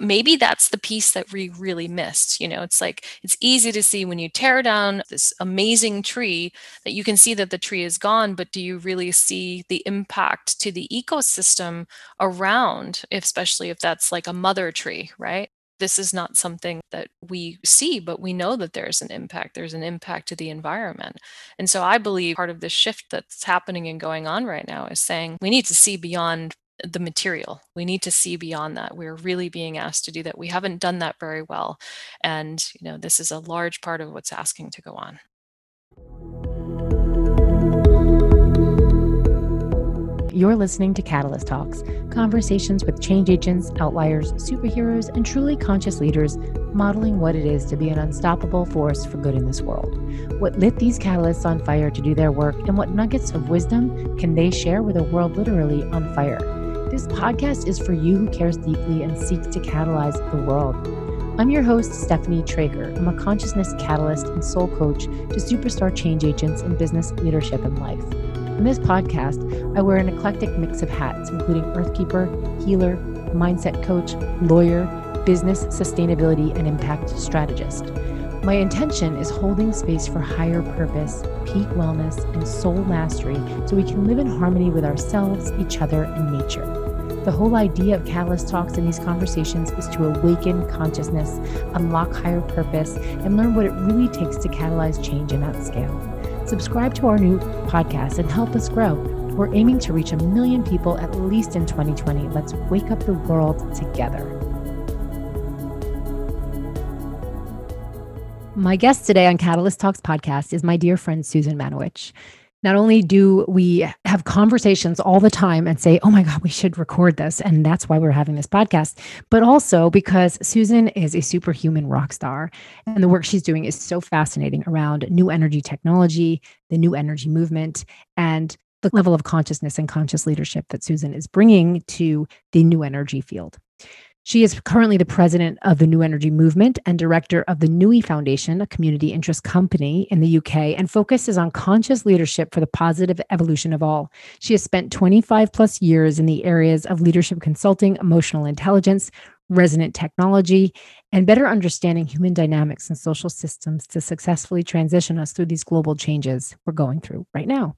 maybe that's the piece that we really missed. You know, it's like it's easy to see when you tear down this amazing tree that you can see that the tree is gone, but do you really see the impact to the ecosystem around, especially if that's like a mother tree, right? This is not something that we see, but we know that there's an impact. There's an impact to the environment. And so I believe part of the shift that's happening and going on right now is saying we need to see beyond the material. We need to see beyond that. We're really being asked to do that. We haven't done that very well. And, you know, this is a large part of what's asking to go on. You're listening to Catalyst Talks, conversations with change agents, outliers, superheroes, and truly conscious leaders modeling what it is to be an unstoppable force for good in this world. What lit these catalysts on fire to do their work, and what nuggets of wisdom can they share with a world literally on fire? This podcast is for you who cares deeply and seeks to catalyze the world. I'm your host, Stephanie Traeger. I'm a consciousness catalyst and soul coach to superstar change agents in business, leadership, and life. In this podcast, I wear an eclectic mix of hats, including Earthkeeper, healer, mindset coach, lawyer, business, sustainability, and impact strategist. My intention is holding space for higher purpose, peak wellness, and soul mastery so we can live in harmony with ourselves, each other, and nature. The whole idea of Catalyst Talks in these conversations is to awaken consciousness, unlock higher purpose, and learn what it really takes to catalyze change in that scale. Subscribe to our new podcast and help us grow. We're aiming to reach a million people at least in 2020. Let's wake up the world together. My guest today on Catalyst Talks podcast is my dear friend Susan Manewich. Not only do we have conversations all the time and say, oh my God, we should record this, and that's why we're having this podcast, but also because Susan is a superhuman rock star. And the work she's doing is so fascinating around new energy technology, the new energy movement, and the level of consciousness and conscious leadership that Susan is bringing to the new energy field. She is currently the president of the New Energy Movement and director of the NUI Foundation, a community interest company in the UK, and focuses on conscious leadership for the positive evolution of all. She has spent 25 plus years in the areas of leadership consulting, emotional intelligence, resonant technology, and better understanding human dynamics and social systems to successfully transition us through these global changes we're going through right now.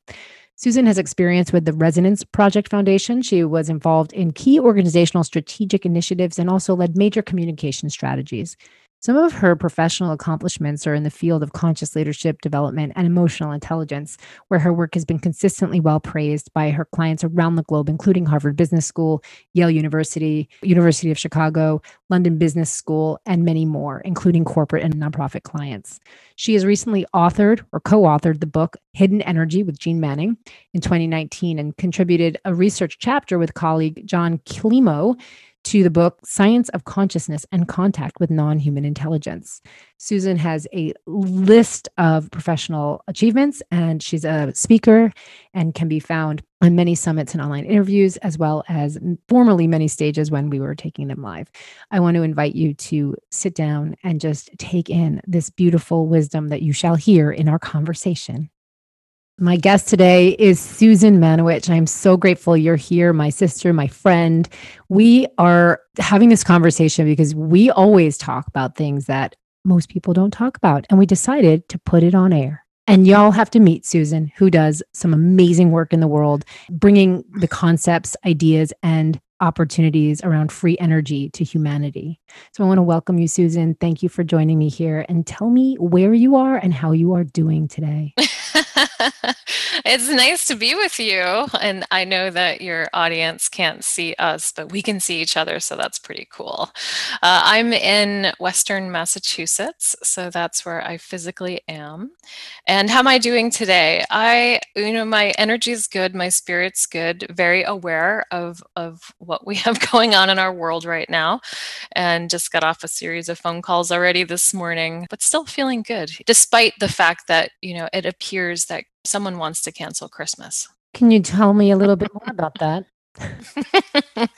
Susan has experience with the Resonance Project Foundation. She was involved in key organizational strategic initiatives and also led major communication strategies. Some of her professional accomplishments are in the field of conscious leadership development and emotional intelligence, where her work has been consistently well praised by her clients around the globe, including Harvard Business School, Yale University, University of Chicago, London Business School, and many more, including corporate and nonprofit clients. She has recently authored or co authored the book Hidden Energy with Jeane Manning in 2019 and contributed a research chapter with colleague Jon Klimo to the book Science of Consciousness and Contact with Non Human Intelligence. Susan has a list of professional achievements, and she's a speaker and can be found on many summits and online interviews, as well as formerly many stages when we were taking them live. I want to invite you to sit down and just take in this beautiful wisdom that you shall hear in our conversation. My guest today is Susan Manewich. I'm so grateful you're here, my sister, my friend. We are having this conversation because we always talk about things that most people don't talk about, and we decided to put it on air. And y'all have to meet Susan, who does some amazing work in the world, bringing the concepts, ideas, and opportunities around free energy to humanity. So I want to welcome you, Susan. Thank you for joining me here and tell me where you are and how you are doing today. it's nice to be with you. And I know that your audience can't see us, but we can see each other. So that's pretty cool. Uh, I'm in Western Massachusetts. So that's where I physically am. And how am I doing today? I, you know, my energy is good. My spirit's good. Very aware of, of what we have going on in our world right now. And just got off a series of phone calls already this morning, but still feeling good, despite the fact that, you know, it appears appears that someone wants to cancel Christmas. Can you tell me a little bit more about that?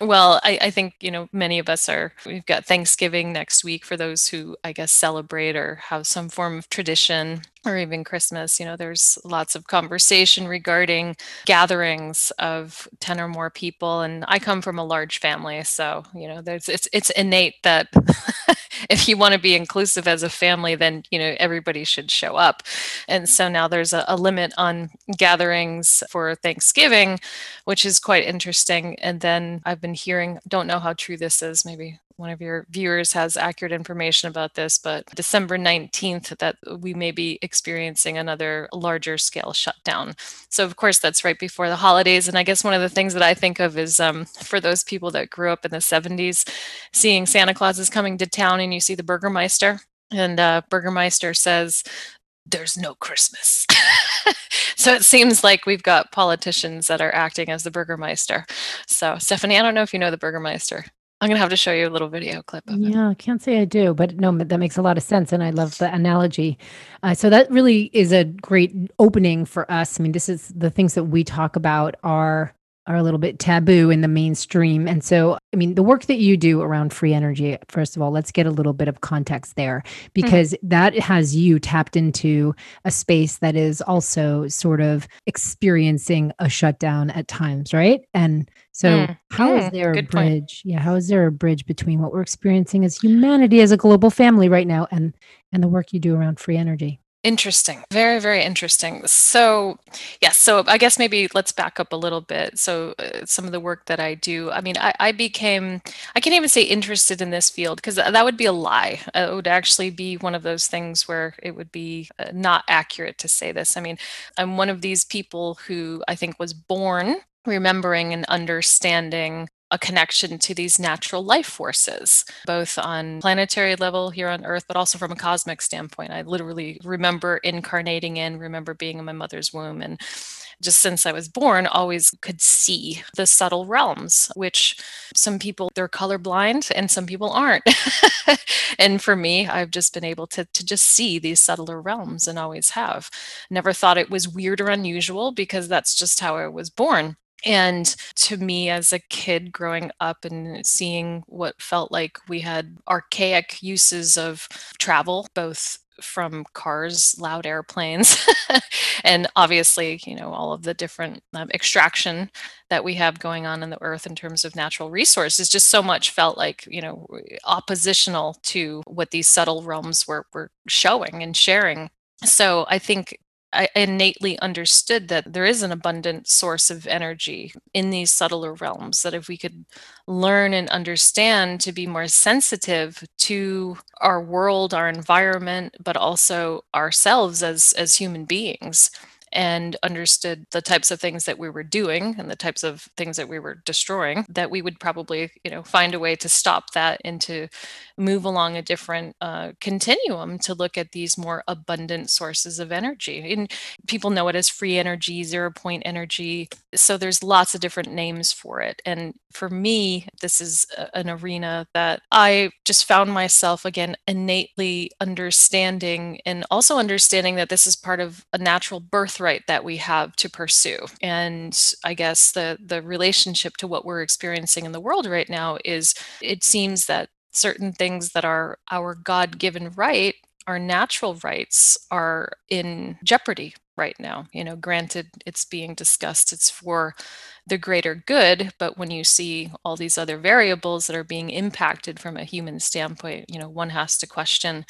well, I, I, think, you know, many of us are, we've got Thanksgiving next week for those who, I guess, celebrate or have some form of tradition. Or even Christmas, you know, there's lots of conversation regarding gatherings of 10 or more people. And I come from a large family. So, you know, there's it's it's innate that if you want to be inclusive as a family, then, you know, everybody should show up. And so now there's a, a limit on gatherings for Thanksgiving, which is quite interesting. And then I've been hearing, don't know how true this is, maybe one of your viewers has accurate information about this, but December 19th, that we may be experiencing another larger scale shutdown. So, of course, that's right before the holidays. And I guess one of the things that I think of is um, for those people that grew up in the 70s, seeing Santa Claus is coming to town and you see the Burgermeister. And uh, Burgermeister says, There's no Christmas. so it seems like we've got politicians that are acting as the Burgermeister. So, Stephanie, I don't know if you know the Burgermeister. I'm gonna have to show you a little video clip of. Yeah, I can't say I do, but no, that makes a lot of sense, and I love the analogy. Uh, so that really is a great opening for us. I mean, this is the things that we talk about are are a little bit taboo in the mainstream. And so, I mean, the work that you do around free energy, first of all, let's get a little bit of context there mm-hmm. because mm-hmm. that has you tapped into a space that is also sort of experiencing a shutdown at times, right? And so, mm. how is mm. there Good a bridge? Point. Yeah, how is there a bridge between what we're experiencing as humanity as a global family right now and and the work you do around free energy? Interesting. Very, very interesting. So, yes, so I guess maybe let's back up a little bit. So, uh, some of the work that I do, I mean, I, I became, I can't even say interested in this field because that would be a lie. It would actually be one of those things where it would be uh, not accurate to say this. I mean, I'm one of these people who I think was born remembering and understanding a connection to these natural life forces, both on planetary level here on Earth, but also from a cosmic standpoint. I literally remember incarnating in, remember being in my mother's womb, and just since I was born, always could see the subtle realms, which some people they're colorblind and some people aren't. and for me, I've just been able to, to just see these subtler realms and always have. Never thought it was weird or unusual because that's just how I was born. And to me, as a kid growing up and seeing what felt like we had archaic uses of travel, both from cars, loud airplanes, and obviously, you know, all of the different um, extraction that we have going on in the earth in terms of natural resources, just so much felt like, you know, oppositional to what these subtle realms were, were showing and sharing. So I think I innately understood that there is an abundant source of energy in these subtler realms. That if we could learn and understand to be more sensitive to our world, our environment, but also ourselves as as human beings, and understood the types of things that we were doing and the types of things that we were destroying, that we would probably, you know, find a way to stop that and to move along a different uh, continuum to look at these more abundant sources of energy. And people know it as free energy, zero point energy. So there's lots of different names for it. And for me, this is an arena that I just found myself again innately understanding and also understanding that this is part of a natural birthright that we have to pursue. And I guess the the relationship to what we're experiencing in the world right now is it seems that certain things that are our God-given right our natural rights are in jeopardy right now. You know, granted, it's being discussed, it's for the greater good, but when you see all these other variables that are being impacted from a human standpoint, you know, one has to question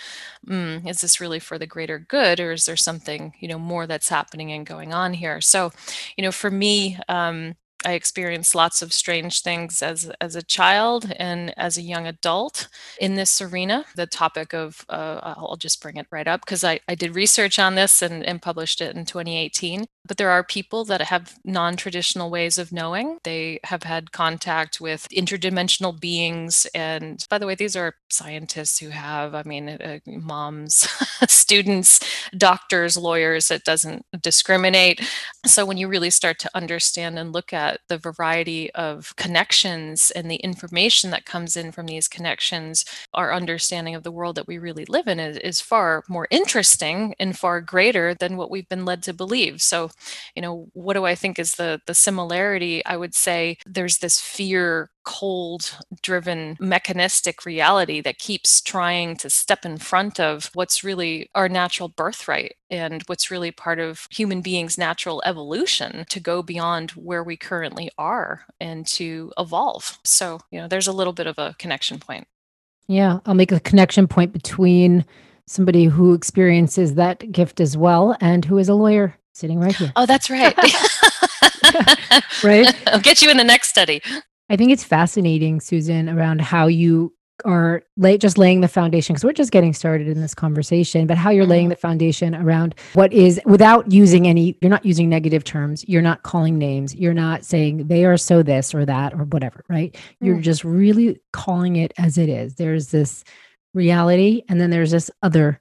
mm, is this really for the greater good, or is there something, you know, more that's happening and going on here? So, you know, for me, um, I experienced lots of strange things as as a child and as a young adult in this arena. The topic of uh, I'll just bring it right up because I, I did research on this and, and published it in 2018. But there are people that have non traditional ways of knowing. They have had contact with interdimensional beings. And by the way, these are scientists who have, I mean, uh, moms, students, doctors, lawyers. It doesn't discriminate. So when you really start to understand and look at the variety of connections and the information that comes in from these connections, our understanding of the world that we really live in is, is far more interesting and far greater than what we've been led to believe. So you know what do i think is the the similarity i would say there's this fear cold driven mechanistic reality that keeps trying to step in front of what's really our natural birthright and what's really part of human beings natural evolution to go beyond where we currently are and to evolve. So you know there's a little bit of a connection point. Yeah i'll make a connection point between somebody who experiences that gift as well and who is a lawyer sitting right here. Oh that's right. Right? I'll get you in the next study I think it's fascinating, Susan, around how you are late just laying the foundation because we're just getting started in this conversation but how you're laying mm-hmm. the foundation around what is without using any you're not using negative terms you're not calling names you're not saying they are so this or that or whatever right you're mm. just really calling it as it is there's this reality and then there's this other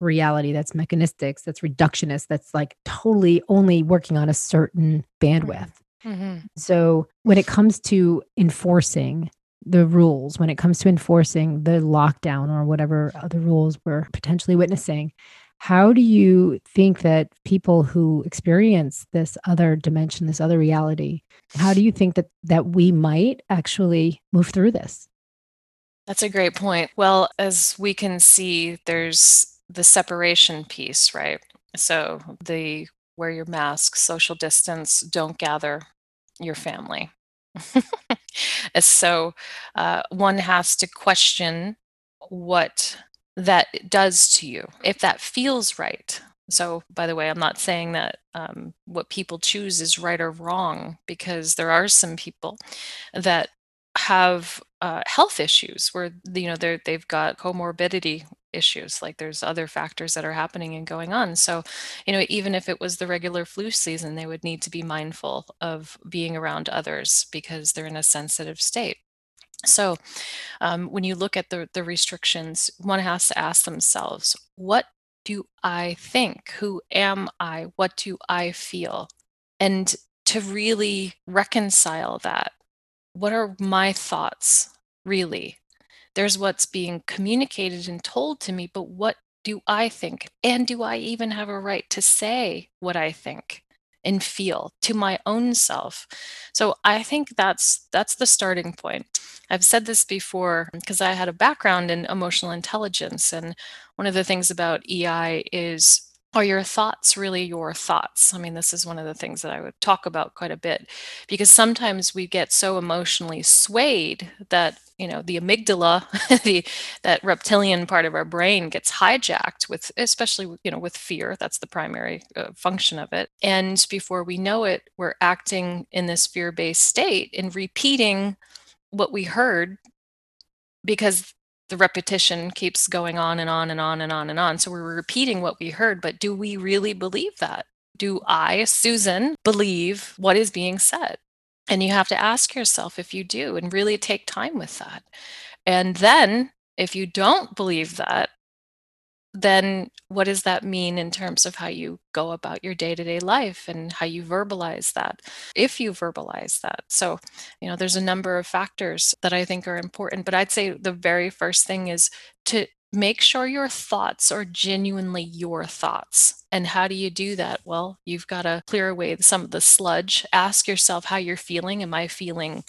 reality that's mechanistic that's reductionist that's like totally only working on a certain bandwidth Mm-hmm. So when it comes to enforcing the rules, when it comes to enforcing the lockdown or whatever other rules we're potentially witnessing, how do you think that people who experience this other dimension, this other reality, how do you think that that we might actually move through this? That's a great point. Well, as we can see, there's the separation piece, right? So the wear your mask, social distance, don't gather your family. so uh, one has to question what that does to you, if that feels right. So, by the way, I'm not saying that um, what people choose is right or wrong, because there are some people that have uh, health issues where you know they they've got comorbidity issues like there's other factors that are happening and going on. So you know even if it was the regular flu season they would need to be mindful of being around others because they're in a sensitive state. So um, when you look at the, the restrictions one has to ask themselves what do i think? Who am i? What do i feel? And to really reconcile that what are my thoughts really there's what's being communicated and told to me, but what do I think? And do I even have a right to say what I think and feel to my own self? So I think that's that's the starting point. I've said this before because I had a background in emotional intelligence and one of the things about EI is are your thoughts really your thoughts? I mean, this is one of the things that I would talk about quite a bit because sometimes we get so emotionally swayed that, you know, the amygdala, the that reptilian part of our brain gets hijacked with especially, you know, with fear. That's the primary uh, function of it. And before we know it, we're acting in this fear-based state and repeating what we heard because the repetition keeps going on and on and on and on and on. So we're repeating what we heard, but do we really believe that? Do I, Susan, believe what is being said? And you have to ask yourself if you do and really take time with that. And then if you don't believe that, then what does that mean in terms of how you go about your day-to-day life and how you verbalize that if you verbalize that so you know there's a number of factors that i think are important but i'd say the very first thing is to make sure your thoughts are genuinely your thoughts. And how do you do that? Well, you've got to clear away some of the sludge. Ask yourself how you're feeling. Am I feeling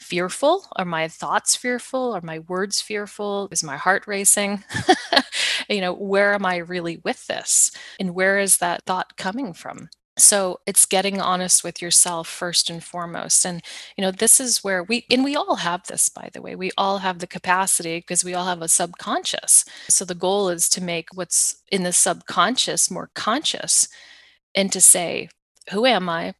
fearful? Are my thoughts fearful? Are my words fearful? Is my heart racing? you know, where am I really with this? And where is that thought coming from? so it's getting honest with yourself first and foremost. And you know this is where we and we all have this by the way. We all have the capacity because we all have a subconscious. So the goal is to make what's in the subconscious more conscious and to say who am i?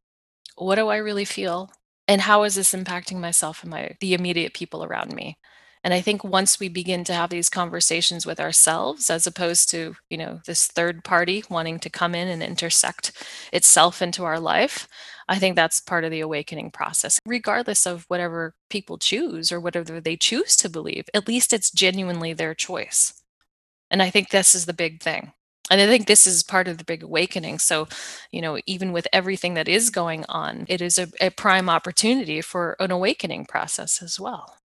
What do i really feel? And how is this impacting myself and my the immediate people around me and i think once we begin to have these conversations with ourselves as opposed to you know this third party wanting to come in and intersect itself into our life i think that's part of the awakening process regardless of whatever people choose or whatever they choose to believe at least it's genuinely their choice and i think this is the big thing and I think this is part of the big awakening. So, you know, even with everything that is going on, it is a, a prime opportunity for an awakening process as well.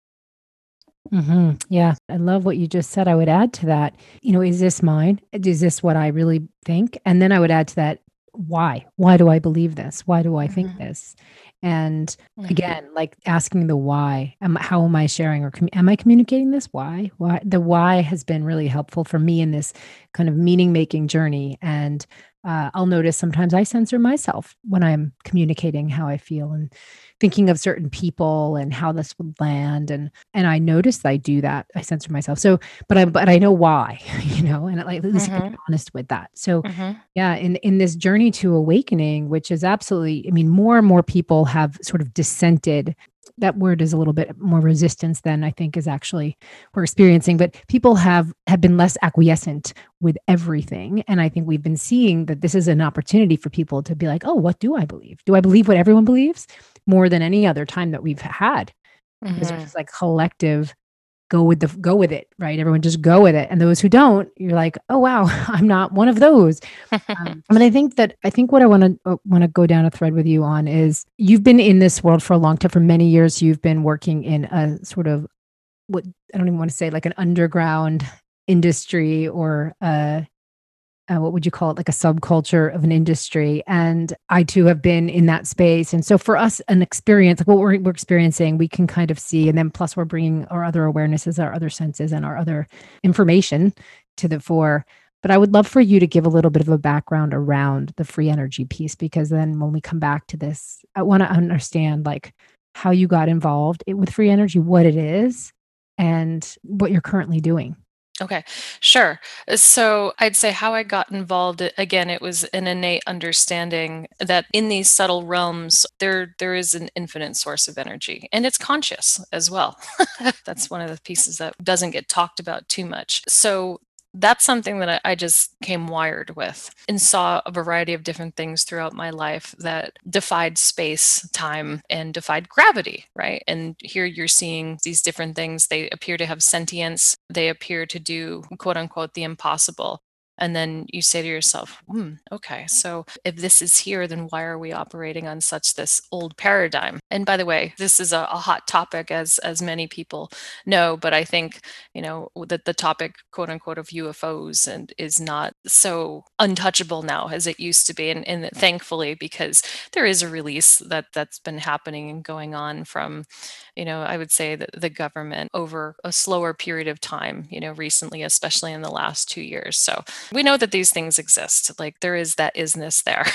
Mm-hmm. Yeah, I love what you just said. I would add to that, you know, is this mine? Is this what I really think? And then I would add to that, why? Why do I believe this? Why do I think mm-hmm. this? And mm-hmm. again, like asking the why, am, how am I sharing or com- am I communicating this? Why? Why? The why has been really helpful for me in this kind of meaning making journey. And uh, I'll notice sometimes I censor myself when I'm communicating how I feel and thinking of certain people and how this would land and and I notice I do that I censor myself so but I but I know why you know and like at least mm-hmm. be honest with that so mm-hmm. yeah in in this journey to awakening which is absolutely I mean more and more people have sort of dissented that word is a little bit more resistance than I think is actually we're experiencing. But people have have been less acquiescent with everything, and I think we've been seeing that this is an opportunity for people to be like, oh, what do I believe? Do I believe what everyone believes more than any other time that we've had? Mm-hmm. Like collective go with the go with it right? Everyone just go with it. And those who don't you're like oh wow i'm not one of those. Um, i mean i think that i think what i want to uh, want to go down a thread with you on is you've been in this world for a long time. For many years you've been working in a sort of what i don't even want to say like an underground industry or a uh, what would you call it? Like a subculture of an industry. And i too have been in that space. And so for us an experience like what we're, we're experiencing we can kind of see. And then plus we're bringing our other awarenesses our other senses and our other information to the fore. But i would love for you to give a little bit of a background around the free energy piece because then when we come back to this i want to understand like how you got involved with free energy what it is and what you're currently doing Okay, sure. Uh, so I'd say how I got involved, again, it was an innate understanding that in these subtle realms, there there is an infinite source of energy, and it's conscious as well. That's one of the pieces that doesn't get talked about too much. So that's something that I, just came wired with and saw a variety of different things throughout my life that defied space, time, and defied gravity, right? And here you're seeing these different things. They appear to have sentience, they appear to do quote unquote the impossible. And then you say to yourself, hmm, okay, so if this is here, then why are we operating on such this old paradigm? And by the way, this is a, a hot topic, as as many people know, but I think you know that the topic, quote unquote, of UFOs and is not so untouchable now as it used to be, and, and thankfully because there is a release that that's been happening and going on from, you know, I would say that the government over a slower period of time, you know, recently, especially in the last two years. So we know that these things exist like there is that isness there.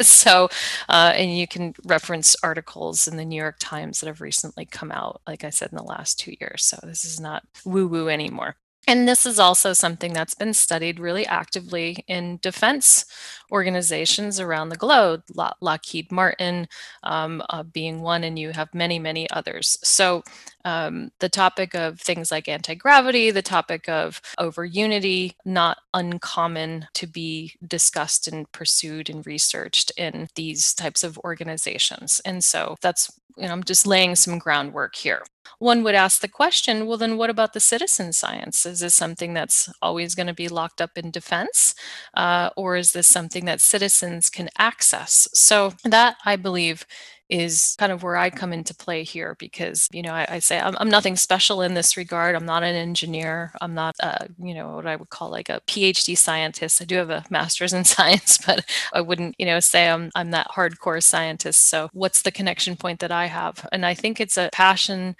So uh, and you can reference articles in the new york times that have recently come out like i said in the last two years. So this is not woo woo anymore and this is also something that's been studied really actively in defense organizations around the globe, Lockheed Martin um, uh, being one, and you have many, many others. So, um, the topic of things like anti gravity, the topic of over unity, not uncommon to be discussed and pursued and researched in these types of organizations. And so, that's you know, I'm just laying some groundwork here. One would ask the question well, then what about the citizen science? Is this something that's always going to be locked up in defense? Uh, or is this something that citizens can access? So, that I believe is kind of where I come into play here because, you know, I, I say I'm, I'm, nothing special in this regard. I'm not an engineer. I'm not, uh, you know, what I would call like a PhD scientist. I do have a master's in science, but I wouldn't, you know, say I'm, I'm that hardcore scientist. So what's the connection point that I have? And I think it's a passion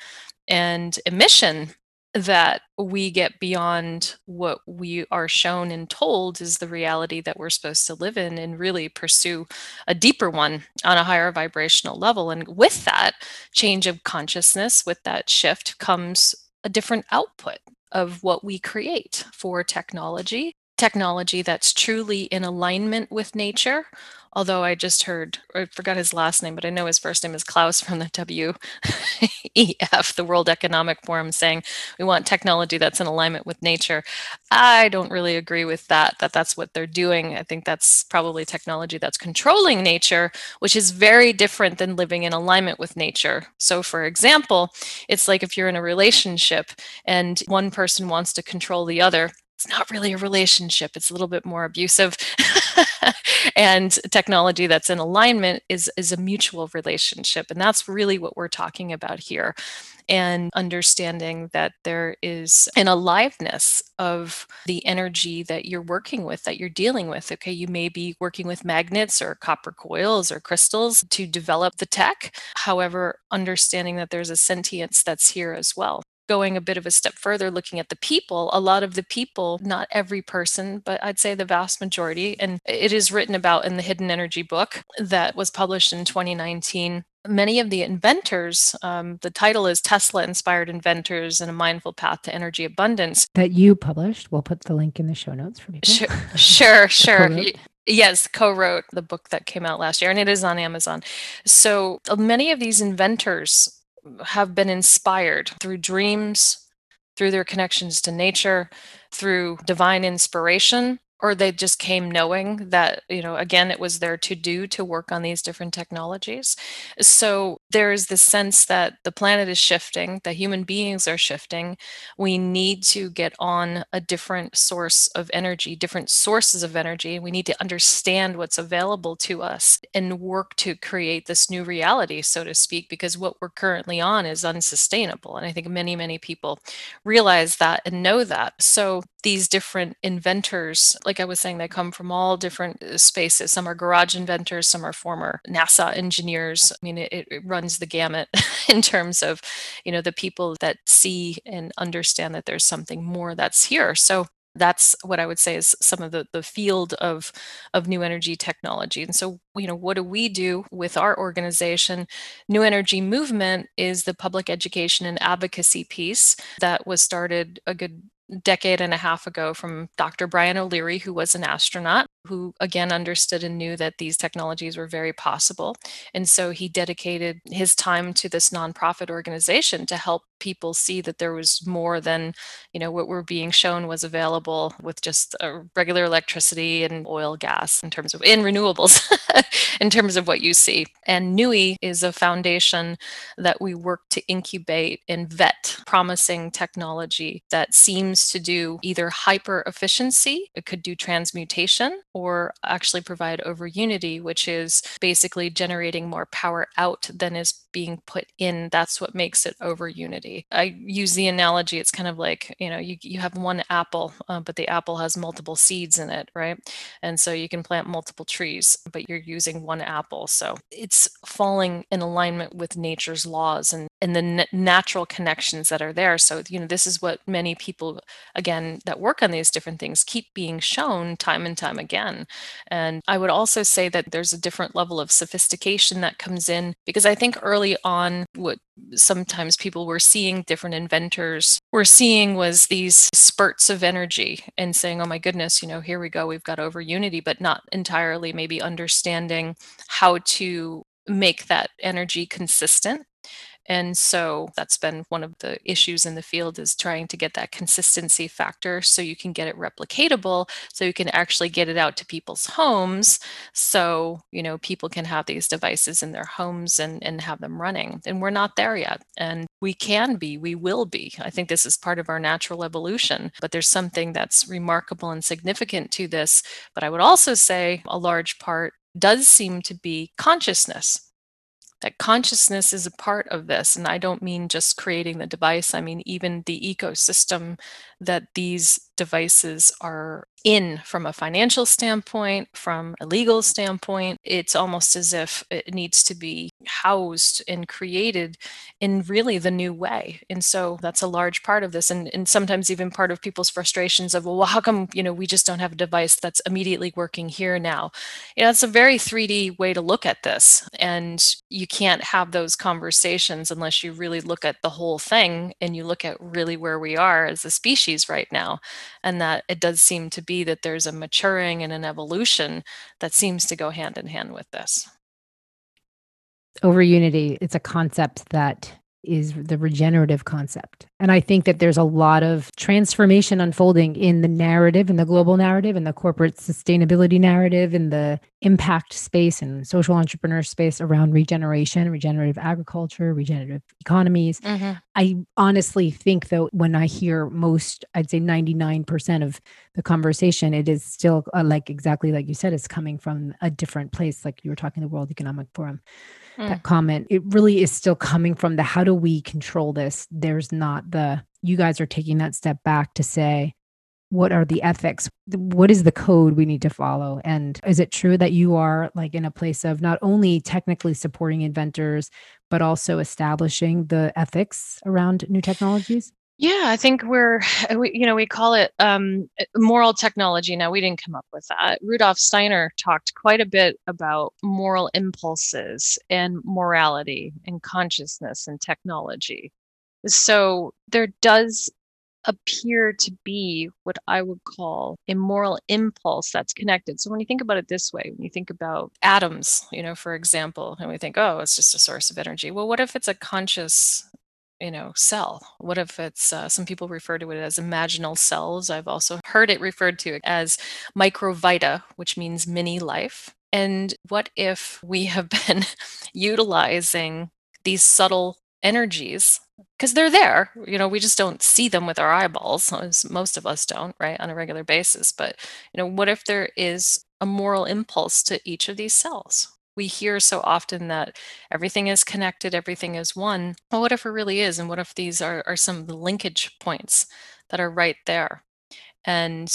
and a mission that we get beyond what we are shown and told is the reality that we're supposed to live in and really pursue a deeper one on a higher vibrational level. And with that change of consciousness, with that shift, comes a different output of what we create for technology. Technology that's truly in alignment with nature although I just heard, I forgot his last name, but I know his first name is Klaus from the WEF, the World Economic Forum, saying we want technology that's in alignment with nature. I don't really agree with that, that that's what they're doing. I think that's probably technology that's controlling nature, which is very different than living in alignment with nature. So, for example, it's like if you're in a relationship and one person wants to control the other, it's not really a relationship it's a little bit more abusive and technology that's in alignment is is a mutual relationship and that's really what we're talking about here and understanding that there is an aliveness of the energy that you're working with, that you're dealing with. Okay, you may be working with magnets or copper coils or crystals to develop the tech. However, understanding that there's a sentience that's here as well going a bit of a step further, looking at the people, a lot of the people, not every person, but I'd say the vast majority, and it is written about in the Hidden Energy book that was published in 2019. Many of the inventors, um, the title is Tesla Inspired Inventors and a Mindful Path to Energy Abundance. That you published. We'll put the link in the show notes for people. Sure, sure. sure. Yes, co wrote the book that came out last year, and it is on Amazon. So uh, many of these inventors have been inspired through dreams, through their connections to nature, through divine inspiration or they just came knowing that you know again it was their to do to work on these different technologies. So there is this sense that the planet is shifting that human beings are shifting. We need to get on a different source of energy different sources of energy. We need to understand what's available to us and work to create this new reality so to speak because what we're currently on is unsustainable. And i think many many people realize that and know that. So these different inventors like I was saying, they come from all different uh, spaces. Some are garage inventors, some are former NASA engineers. I mean, it, it runs the gamut in terms of, you know, the people that see and understand that there's something more that's here. So that's what I would say is some of the, the field of, of new energy technology. And so, you know, what do we do with our organization? New Energy Movement is the public education and advocacy piece that was started a good decade and a half ago from Dr. Brian O'Leary, who was an astronaut, who again understood and knew that these technologies were very possible. And so he dedicated his time to this nonprofit organization to help people see that there was more than, you know, what we're being shown was available with just uh, regular electricity and oil, gas in terms of in renewables, in terms of what you see. And NUI is a foundation that we work to incubate and vet promising technology that seems to do either hyper efficiency, it could do transmutation, or actually provide over unity, which is basically generating more power out than is being put in. That's what makes it over unity. I use the analogy, it's kind of like, you know, you, you have one apple, uh, but the apple has multiple seeds in it, right? And so you can plant multiple trees, but you're using one apple. So it's falling in alignment with nature's laws and, and the natural connections that are there. So, you know, this is what many people, again, that work on these different things keep being shown time and time again. And I would also say that there's a different level of sophistication that comes in because I think early on, what sometimes people were seeing different inventors were seeing was these spurts of energy and saying, oh my goodness, you know, here we go, we've got over unity, but not entirely maybe understanding how to make that energy consistent and so that's been one of the issues in the field is trying to get that consistency factor so you can get it replicatable, so you can actually get it out to people's homes. So, you know, people can have these devices in their homes and, and have them running. And we're not there yet. And we can be, we will be. I think this is part of our natural evolution, but there's something that's remarkable and significant to this. But I would also say a large part does seem to be consciousness that consciousness is a part of this. And I don't mean just creating the device, I mean, even the ecosystem that these devices are in from a financial standpoint, from a legal standpoint. It's almost as if it needs to be housed and created in really the new way. And so that's a large part of this. And, and sometimes even part of people's frustrations of, well, well, how come, you know, we just don't have a device that's immediately working here now? You know, it's a very 3D way to look at this. And you can't have those conversations unless you really look at the whole thing and you look at really where we are as a species right now and that it does seem to be that there's a maturing and an evolution that seems to go hand in hand with this. Over unity it's a concept that is the regenerative concept And I think that there's a lot of transformation unfolding in the narrative, in the global narrative, in the corporate sustainability narrative, in the impact space and social entrepreneur space around regeneration, regenerative agriculture, regenerative economies. Mm-hmm. I honestly think, though, when I hear most, I'd say 99% of the conversation, it is still uh, like exactly like you said, it's coming from a different place, like you were talking the World Economic Forum mm. that comment. It really is still coming from the how do we control this? There's not the you guys are taking that step back to say what are the ethics? What is the code we need to follow? And is it true that you are like in a place of not only technically supporting inventors but also establishing the ethics around new technologies yeah, I think we're, we, you know, we call it um, moral technology. Now, we didn't come up with that. Rudolf Steiner talked quite a bit about moral impulses and morality and consciousness and technology. So there does appear to be what I would call a moral impulse that's connected. So when you think about it this way, when you think about atoms, you know, for example, and we think, oh, it's just a source of energy. Well, what if it's a conscious you know cell. What if it's uh, some people refer to it as imaginal cells? I've also heard it referred to as microvita which means mini life. And what if we have been utilizing these subtle energies? Because they're there you know we just don't see them with our eyeballs most of us don't right on a regular basis. But you know what if there is a moral impulse to each of these cells we hear so often that everything is connected, everything is one. Well, what if it really is? And what if these are, are some of the linkage points that are right there? And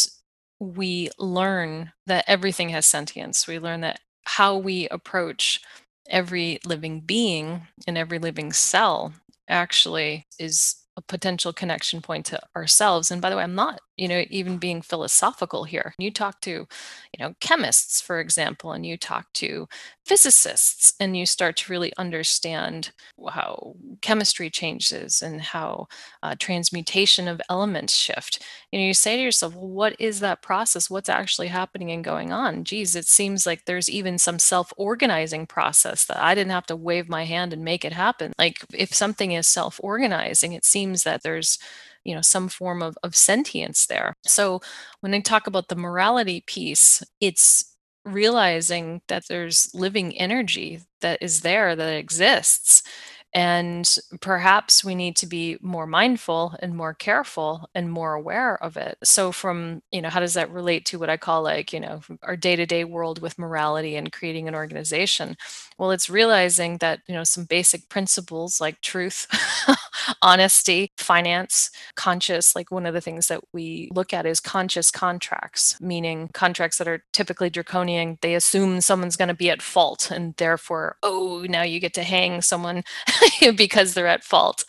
we learn that everything has sentience. We learn that how we approach every living being and every living cell actually is a potential connection point to ourselves. And by the way, I'm not, you know, even being philosophical here. You talk to, you know, chemists, for example, and you talk to physicists, and you start to really understand how chemistry changes and how uh, transmutation of elements shift. You know, you say to yourself, well, what is that process? What's actually happening and going on? Geez, it seems like there's even some self-organizing process that I didn't have to wave my hand and make it happen. Like if something is self-organizing, it seems seems that there's you know some form of, of sentience there so when i talk about the morality piece it's realizing that there's living energy that is there that exists and perhaps we need to be more mindful and more careful and more aware of it. So, from, you know, how does that relate to what I call like, you know, our day to day world with morality and creating an organization? Well, it's realizing that, you know, some basic principles like truth, honesty, finance, conscious, like one of the things that we look at is conscious contracts, meaning contracts that are typically draconian. They assume someone's going to be at fault and therefore, oh, now you get to hang someone because they're at fault.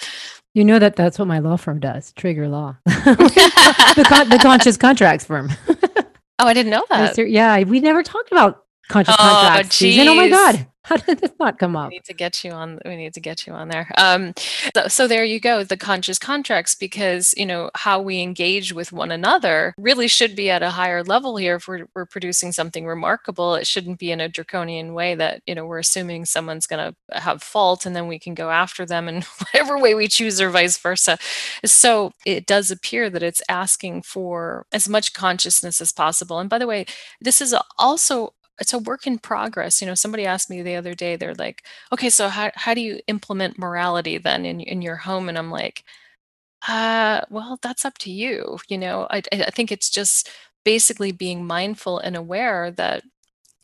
You know that that's what my law firm does, Trigger Law, the, con- the conscious contracts firm. oh, I didn't know that. Yeah, we never talked about conscious oh, contracts. Susan. Oh my God. How did this not come up? We need to get you on. We need to get you on there. Um, so, so there you go, the conscious contracts, because you know how we engage with one another really should be at a higher level here. If we're, we're producing something remarkable, it shouldn't be in a draconian way that you know we're assuming someone's going to have fault and then we can go after them in whatever way we choose, or vice versa. So it does appear that it's asking for as much consciousness as possible. And by the way, this is also it's a work in progress. You know, somebody asked me the other day, they're like, okay, so how, how do you implement morality then in, in your home? And I'm like, uh, well, that's up to you. You know, I, I think it's just basically being mindful and aware that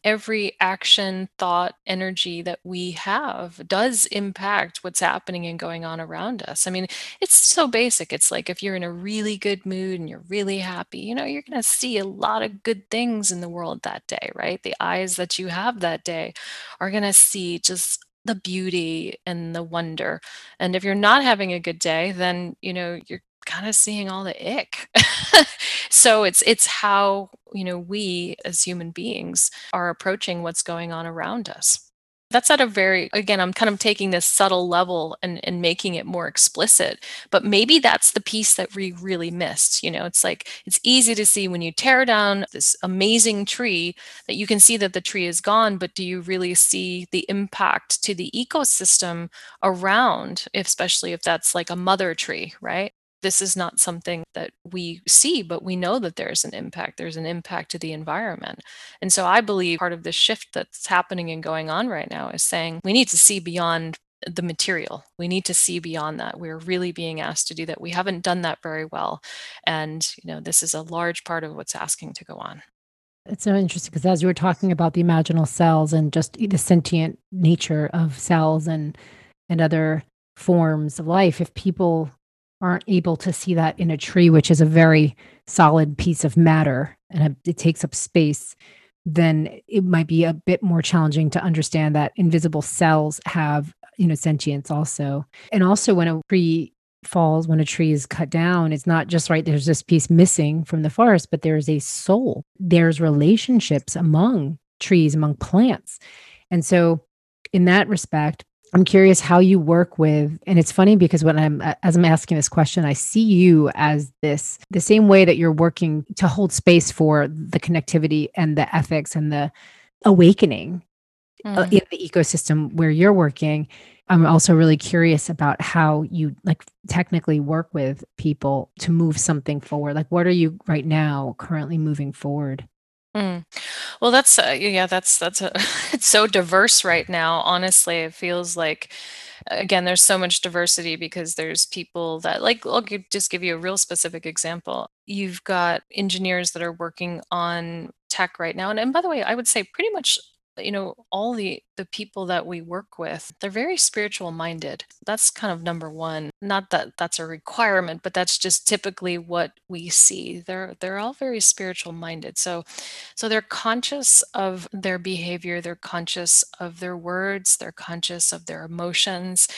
every action, thought, energy that we have does impact what's happening and going on around us. I mean, it's so basic. It's like if you're in a really good mood and you're really happy, you know, you're going to see a lot of good things in the world that day, right? The eyes that you have that day are going to see just the beauty and the wonder. And if you're not having a good day, then, you know, you're kind of seeing all the ick. so it's it's how, you know, we as human beings are approaching what's going on around us. That's at a very, again, I'm kind of taking this subtle level and, and making it more explicit. But maybe that's the piece that we really missed. You know, it's like it's easy to see when you tear down this amazing tree that you can see that the tree is gone, but do you really see the impact to the ecosystem around, especially if that's like a mother tree, right? This is not something that we see, but we know that there's an impact. There's an impact to the environment. And so I believe part of the shift that's happening and going on right now is saying we need to see beyond the material. We need to see beyond that. We're really being asked to do that. We haven't done that very well. And, you know, this is a large part of what's asking to go on. It's so interesting because as you were talking about the imaginal cells and just the sentient nature of cells and and other forms of life, if people aren't able to see that in a tree, which is a very solid piece of matter and it takes up space, then it might be a bit more challenging to understand that invisible cells have you know sentience also. And also when a tree falls when a tree is cut down it's not just right there's this piece missing from the forest but there's a soul. There's relationships among trees among plants. And so in that respect i'm curious how you work with and it's funny because when i'm as i'm asking this question i see you as this the same way that you're working to hold space for the connectivity and the ethics and the awakening uh, mm. in the ecosystem where you're working. I'm also really curious about how you like technically work with people to move something forward. Like what are you right now currently moving forward mm. well that's uh, yeah that's that's a, it's so diverse right now honestly it feels like again there's so much diversity because there's people that like i'll just give you a real specific example you've got engineers that are working on tech right now and, and by the way i would say pretty much you know all the the people that we work with they're very spiritual minded. That's kind of number one. Not that that's a requirement but that's just typically what we see. They're they're all very spiritual minded. So so they're conscious of their behavior they're conscious of their words they're conscious of their emotions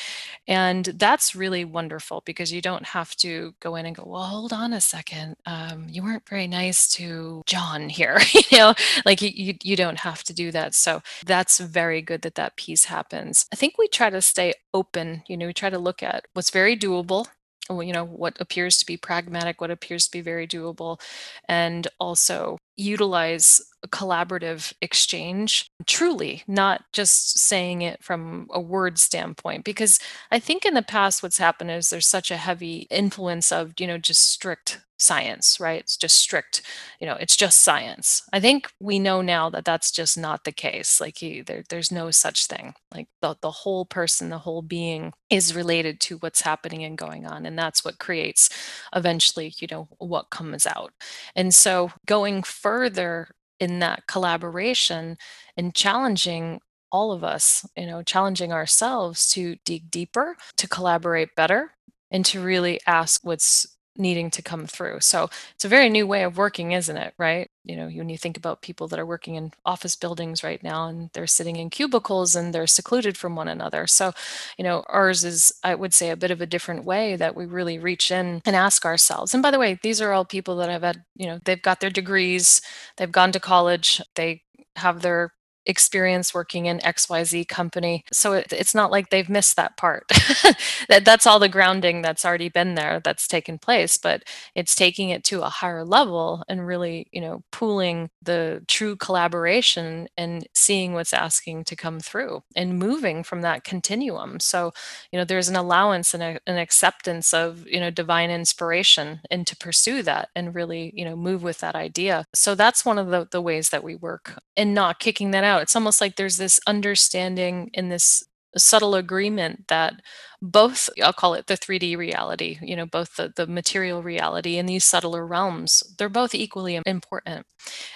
and that's really wonderful because you don't have to go in and go well hold on a second. Um, you weren't very nice to john here you know? Like you, you you don't have to do that. So that's very good that that piece happens. I think we try to stay open. You know, we try to look at what's very doable you know what appears to be pragmatic what appears to be very doable and also utilize collaborative exchange truly not just saying it from a word standpoint because i think in the past what's happened is there's such a heavy influence of you know just strict science, right? It's just strict, you know, it's just science. I think we know now that that's just not the case. Like he, there, there's no such thing. Like the, the whole person, the whole being is related to what's happening and going on. And that's what creates eventually, you know, what comes out. And so going further in that collaboration and challenging all of us, you know, challenging ourselves to dig deeper, to collaborate better, and to really ask what's needing to come through. So it's a very new way of working, isn't it? Right? You know, when you think about people that are working in office buildings right now and they're sitting in cubicles and they're secluded from one another. So, you know, ours is, I would say, a bit of a different way that we really reach in and ask ourselves. And by the way, these are all people that have had, you know, they've got their degrees, they've gone to college, they have their experience working in XYZ company. So it, it's not like they've missed that part. that, that's all the grounding that's already been there that's taken place, but it's taking it to a higher level and really, you know, pooling the true collaboration and seeing what's asking to come through and moving from that continuum. So, you know, there's an allowance and a, an acceptance of, you know, divine inspiration and to pursue that and really, you know, move with that idea. So that's one of the, the ways that we work and not kicking that out it's almost like there's this understanding in this subtle agreement that both i'll call it the 3d reality you know both the, the material reality and these subtler realms they're both equally important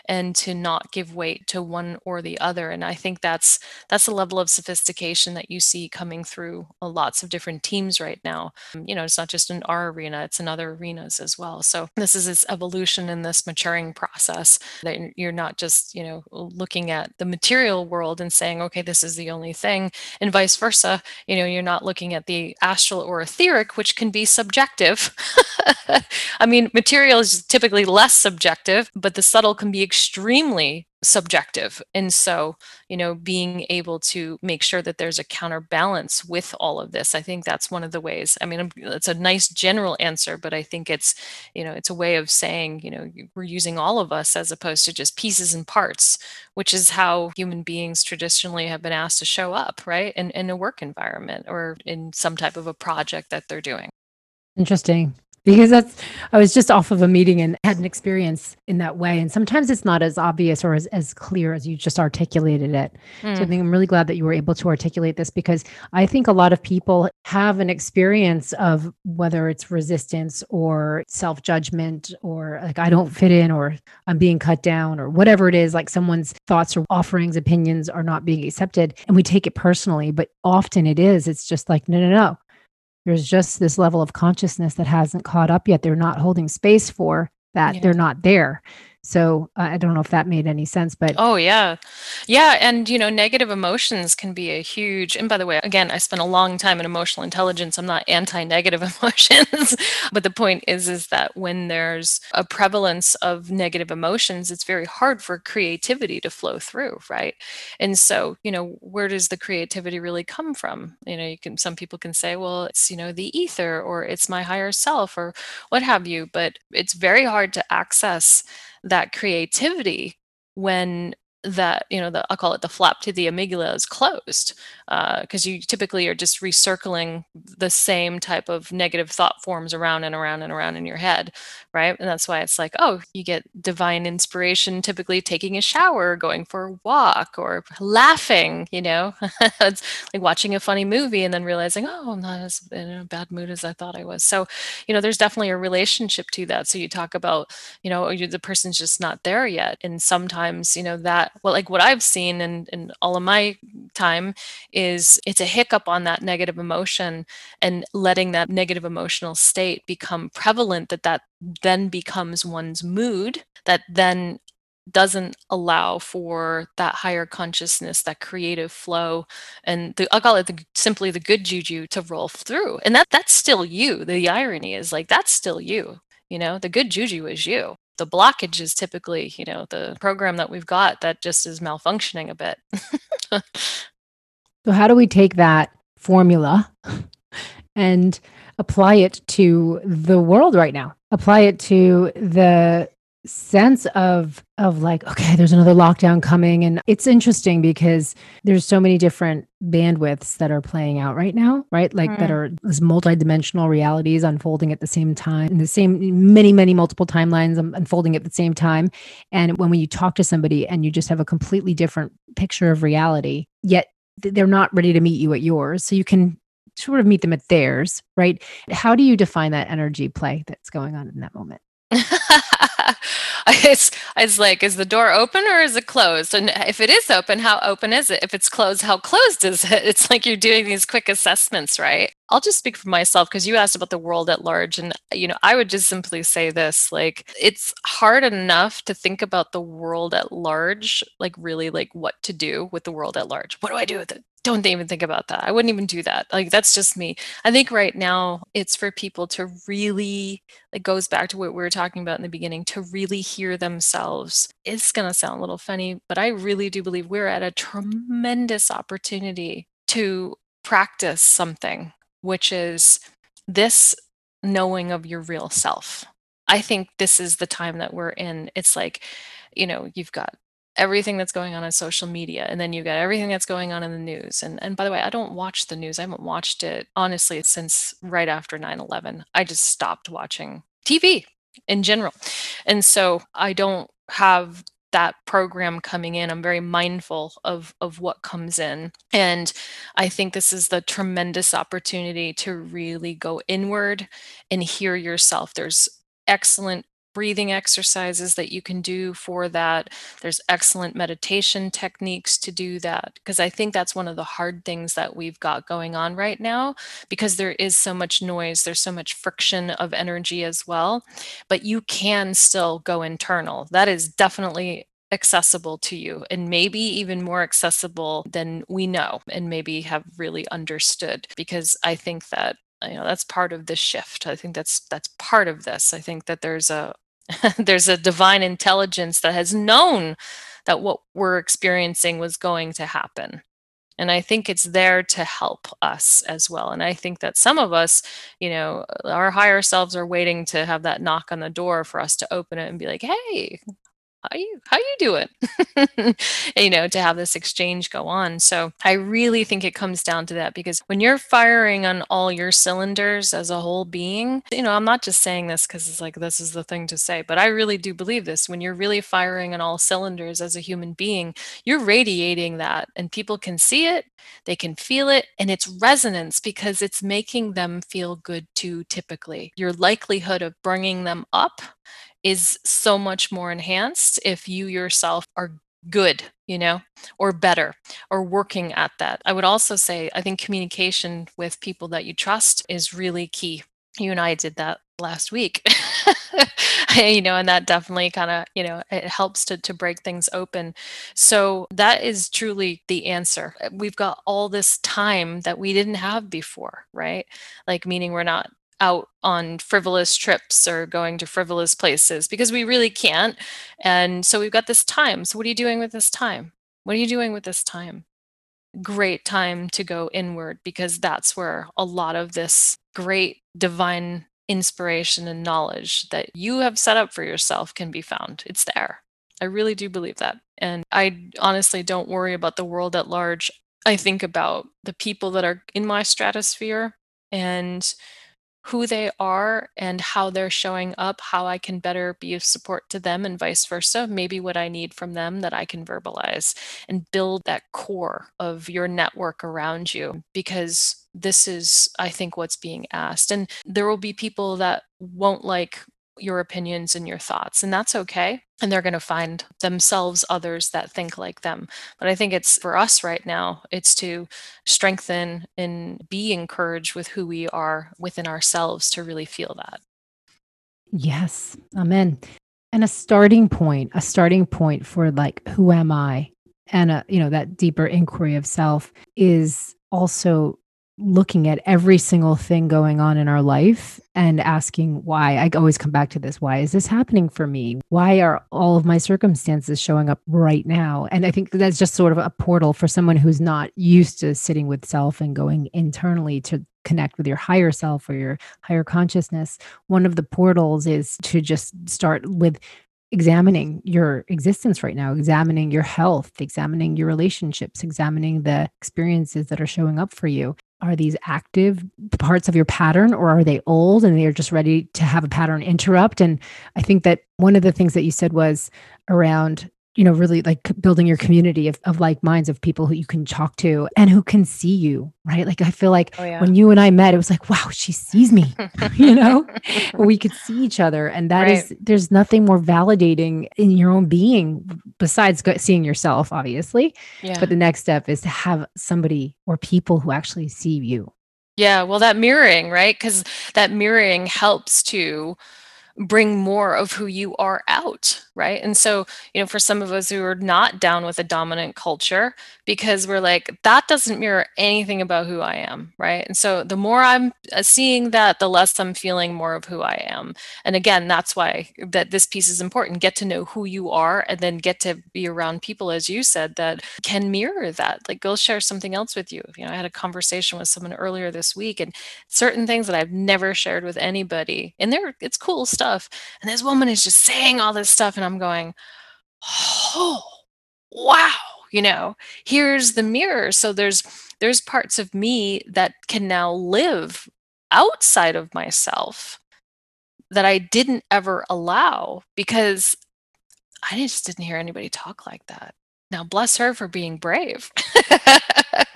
and to not give weight to one or the other. And i think that's that's a level of sophistication that you see coming through lots of different teams right now. You know it's not just in our arena it's in other arenas as well. So this is this evolution and this maturing process that you're not just you know looking at the material world and saying okay this is the only thing and vice versa. You know you're not looking at the the astral or etheric, which can be subjective. I mean, material is typically less subjective, but the subtle can be extremely subjective. And so, you know, being able to make sure that there's a counterbalance with all of this, I think that's one of the ways. I mean, it's a nice general answer, but I think it's, you know, it's a way of saying, you know, we're using all of us as opposed to just pieces and parts, which is how human beings traditionally have been asked to show up, right? In, in a work environment or in some type of a project that they're doing. Interesting. Because that's I was just off of a meeting and had an experience in that way. And sometimes it's not as obvious or as, as clear as you just articulated it. Mm. So I hmm. think I'm really glad that you were able to articulate this because I think a lot of people have an experience of whether it's resistance or self-judgment or like I don't fit in or I'm being cut down or whatever it is, like someone's thoughts or offerings, opinions are not being accepted. And we take it personally, but often it is. It's just like, no, no, no there's just this level of consciousness that hasn't caught up yet. They're not holding space for that. Yeah. They're not there. So uh, I don't know if that made any sense, but oh yeah, yeah, and you know, negative emotions can be a huge. And by the way, again, I spent a long time in emotional intelligence. I'm not anti-negative emotions, but the point is, is that when there's a prevalence of negative emotions, it's very hard for creativity to flow through, right? And so, you know, where does the creativity really come from? You know, you can. Some people can say, well, it's you know the ether, or it's my higher self, or what have you. But it's very hard to access that creativity when that you know the i'll call it the flap to the amygdala is closed because uh, you typically are just recircling the same type of negative thought forms around and around and around in your head right? And that's why it's like oh you get divine inspiration typically taking a shower going for a walk or laughing you know? It's like watching a funny movie and then realizing oh i'm not as in a bad mood as i thought i was. So you know there's definitely a relationship to that. So you talk about you know the person's just not there yet. And sometimes you know that well like what i've seen in, in all of my time is it's a hiccup on that negative emotion and letting that negative emotional state become prevalent that that then becomes one's mood that then doesn't allow for that higher consciousness, that creative flow, and the, I'll call it the, simply the good juju to roll through. And that that's still you. The irony is like that's still you. You know, the good juju is you the blockage is typically, you know, the program that we've got that just is malfunctioning a bit. so, how do we take that formula and apply it to the world right now? Apply it to the sense of of like okay there's another lockdown coming. And it's interesting because there's so many different bandwidths that are playing out right now right? Like mm. that are this multidimensional realities unfolding at the same time and the same many many multiple timelines unfolding at the same time. And when, when you talk to somebody and you just have a completely different picture of reality yet they're not ready to meet you at yours. So you can sort of meet them at theirs right? How do you define that energy play that's going on in that moment it's it's like is the door open or is it closed? And if it is open how open is it? If it's closed how closed is it? It's like you're doing these quick assessments right? I'll just speak for myself because you asked about the world at large and you know i would just simply say this like it's hard enough to think about the world at large like really like what to do with the world at large. What do i do with it don't even think about that. I wouldn't even do that. Like that's just me. I think right now it's for people to really it goes back to what we were talking about in the beginning to really hear themselves. It's going to sound a little funny, but I really do believe we're at a tremendous opportunity to practice something which is this knowing of your real self. I think this is the time that we're in. It's like, you know, you've got everything that's going on on social media and then you've got everything that's going on in the news and and by the way i don't watch the news i haven't watched it honestly since right after 9-11 i just stopped watching tv in general and so i don't have that program coming in i'm very mindful of of what comes in and i think this is the tremendous opportunity to really go inward and hear yourself there's excellent breathing exercises that you can do for that. There's excellent meditation techniques to do that because I think that's one of the hard things that we've got going on right now because there is so much noise, there's so much friction of energy as well. But you can still go internal. That is definitely accessible to you and maybe even more accessible than we know and maybe have really understood because I think that you know that's part of this shift i think that's that's part of this i think that there's a there's a divine intelligence that has known that what we're experiencing was going to happen. And i think it's there to help us as well. And i think that some of us you know our higher selves are waiting to have that knock on the door for us to open it and be like hey how you how you doing? You know to have this exchange go on. So i really think it comes down to that because when you're firing on all your cylinders as a whole being you know i'm not just saying this because it's like this is the thing to say but i really do believe this. When you're really firing on all cylinders as a human being you're radiating that and people can see it they can feel it and it's resonance because it's making them feel good too typically. Your likelihood of bringing them up is so much more enhanced if you yourself are good, you know, or better, or working at that. I would also say, I think communication with people that you trust is really key. You and I did that last week. you know, and that definitely kind of, you know, it helps to to break things open. So that is truly the answer. We've got all this time that we didn't have before, right? Like meaning we're not out on frivolous trips or going to frivolous places because we really can't. And so we've got this time. So, what are you doing with this time? What are you doing with this time? Great time to go inward because that's where a lot of this great divine inspiration and knowledge that you have set up for yourself can be found. It's there. I really do believe that. And I honestly don't worry about the world at large. I think about the people that are in my stratosphere and who they are and how they're showing up, how I can better be of support to them and vice versa. Maybe what I need from them that I can verbalize and build that core of your network around you because this is, I think, what's being asked. And there will be people that won't like your opinions and your thoughts, and that's okay. And they're going to find themselves others that think like them. But I think it's for us right now, it's to strengthen and be encouraged with who we are within ourselves to really feel that. Yes. Amen. And a starting point, a starting point for like, who am I? And, a, you know, that deeper inquiry of self is also looking at every single thing going on in our life and asking why. I always come back to this why is this happening for me? Why are all of my circumstances showing up right now? And I think that's just sort of a portal for someone who's not used to sitting with self and going internally to connect with your higher self or your higher consciousness. One of the portals is to just start with examining your existence right now, examining your health, examining your relationships, examining the experiences that are showing up for you are these active parts of your pattern or are they old and they're just ready to have a pattern interrupt? And i think that one of the things that you said was around you know really like building your community of, of like minds of people who you can talk to and who can see you right like i feel like oh, yeah. when you and i met it was like wow she sees me you know we could see each other and that right. is there's nothing more validating in your own being besides seeing yourself obviously yeah. but the next step is to have somebody or people who actually see you yeah well that mirroring right because that mirroring helps to bring more of who you are out right? And so you know for some of us who are not down with a dominant culture because we're like that doesn't mirror anything about who i am right? And so the more i'm uh, seeing that the less i'm feeling more of who i am. And again that's why that this piece is important. Get to know who you are and then get to be around people as you said that can mirror that. Like go share something else with you. You know i had a conversation with someone earlier this week and certain things that i've never shared with anybody and there it's cool stuff stuff. And this woman is just saying all this stuff. And I'm going, oh, wow. You know, here's the mirror. So there's there's parts of me that can now live outside of myself that I didn't ever allow because I just didn't hear anybody talk like that. Now, bless her for being brave.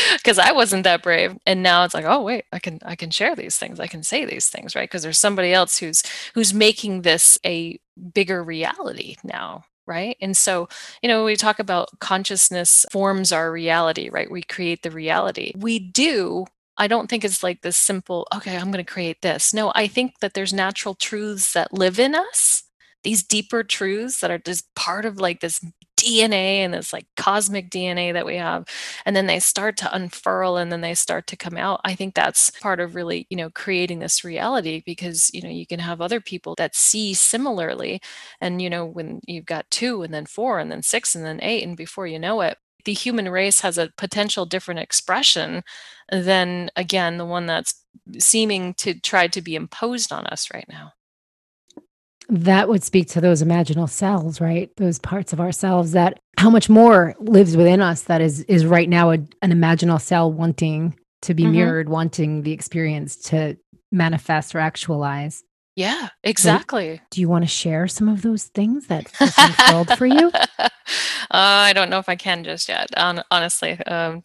because I wasn't that brave. And now it's like, oh wait, I can I can share these things. I can say these things, right? Because there's somebody else who's who's making this a bigger reality now right? And so, you know, we talk about consciousness forms our reality, right? We create the reality. We do. I don't think it's like this simple, okay, I'm going to create this. No, I think that there's natural truths that live in us, these deeper truths that are just part of like this DNA and this like cosmic DNA that we have. And then they start to unfurl and then they start to come out. I think that's part of really, you know, creating this reality because, you know, you can have other people that see similarly. And, you know, when you've got two and then four and then six and then eight, and before you know it, the human race has a potential different expression than, again, the one that's seeming to try to be imposed on us right now. That would speak to those imaginal cells, right? Those parts of ourselves that how much more lives within us that is is right now a, an imaginal cell wanting to be mm-hmm. mirrored, wanting the experience to manifest or actualize. Yeah, exactly. So do you want to share some of those things that unfurled for you? Uh, I don't know if I can just yet. honestly, um,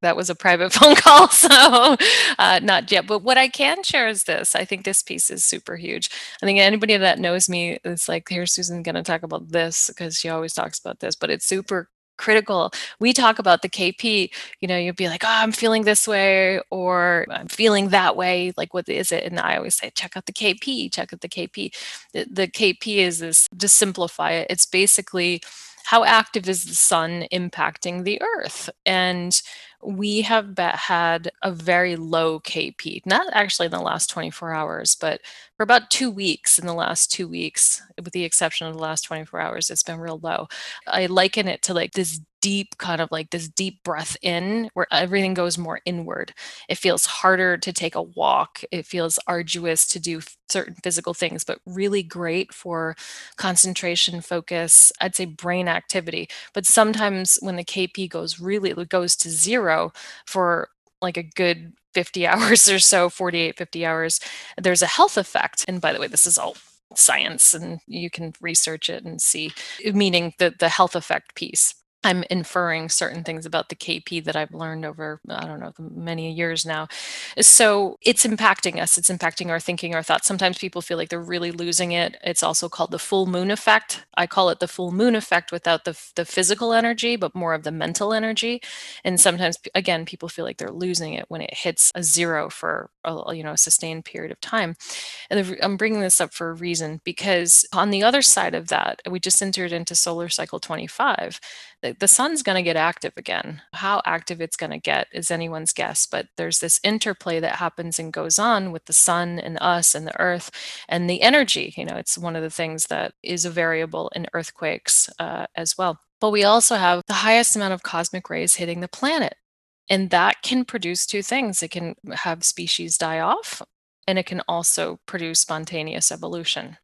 that was a private phone call, so uh, not yet. But what I can share is this. I think this piece is super huge. I think anybody that knows me is like, "Here's Susan going to talk about this," because she always talks about this. But it's super critical. We talk about the KP, you know, you'd be like, oh, I'm feeling this way or I'm feeling that way. Like, what is it? And I always say, check out the KP, check out the KP. The, the KP is this, to simplify it, it's basically how active is the sun impacting the earth? And we have had a very low KP, not actually in the last 24 hours, but for about two weeks in the last two weeks, with the exception of the last 24 hours, it's been real low. I liken it to like this deep kind of like this deep breath in where everything goes more inward. It feels harder to take a walk. It feels arduous to do certain physical things, but really great for concentration, focus, I'd say brain activity. But sometimes when the KP goes really, it goes to zero for like a good 50 hours or so, 48, 50 hours, there's a health effect. And by the way, this is all science and you can research it and see meaning the the health effect piece I'm inferring certain things about the KP that I've learned over, I don't know, many years now. So it's impacting us. It's impacting our thinking, our thoughts. Sometimes people feel like they're really losing it. It's also called the full moon effect. I call it the full moon effect without the, the physical energy, but more of the mental energy. And sometimes, again, people feel like they're losing it when it hits a zero for a, you know, a sustained period of time. And I'm bringing this up for a reason because on the other side of that, we just entered into solar cycle 25 the, sun's going to get active again. How active it's going to get is anyone's guess, but there's this interplay that happens and goes on with the sun and us and the earth and the energy. You know, it's one of the things that is a variable in earthquakes uh, as well. But we also have the highest amount of cosmic rays hitting the planet. And that can produce two things. It can have species die off, and it can also produce spontaneous evolution.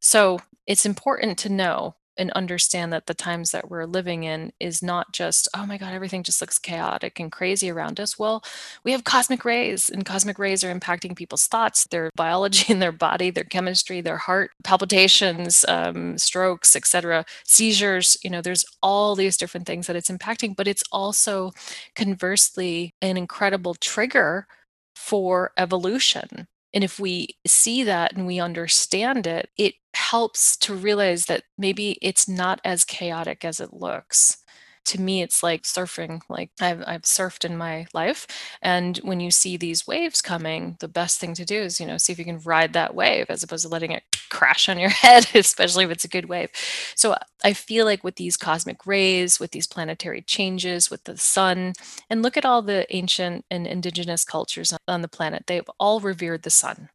So it's important to know and understand that the times that we're living in is not just oh my god everything just looks chaotic and crazy around us. Well we have cosmic rays and cosmic rays are impacting people's thoughts their biology in their body their chemistry their heart palpitations um, strokes etc seizures you know there's all these different things that it's impacting but it's also conversely an incredible trigger for evolution. And if we see that and we understand it, it helps to realize that maybe it's not as chaotic as it looks. To me it's like surfing like I've, I've surfed in my life and when you see these waves coming the best thing to do is you know see if you can ride that wave as opposed to letting it crash on your head especially if it's a good wave. So uh, i feel like with these cosmic rays with these planetary changes with the sun and look at all the ancient and indigenous cultures on the planet they've all revered the sun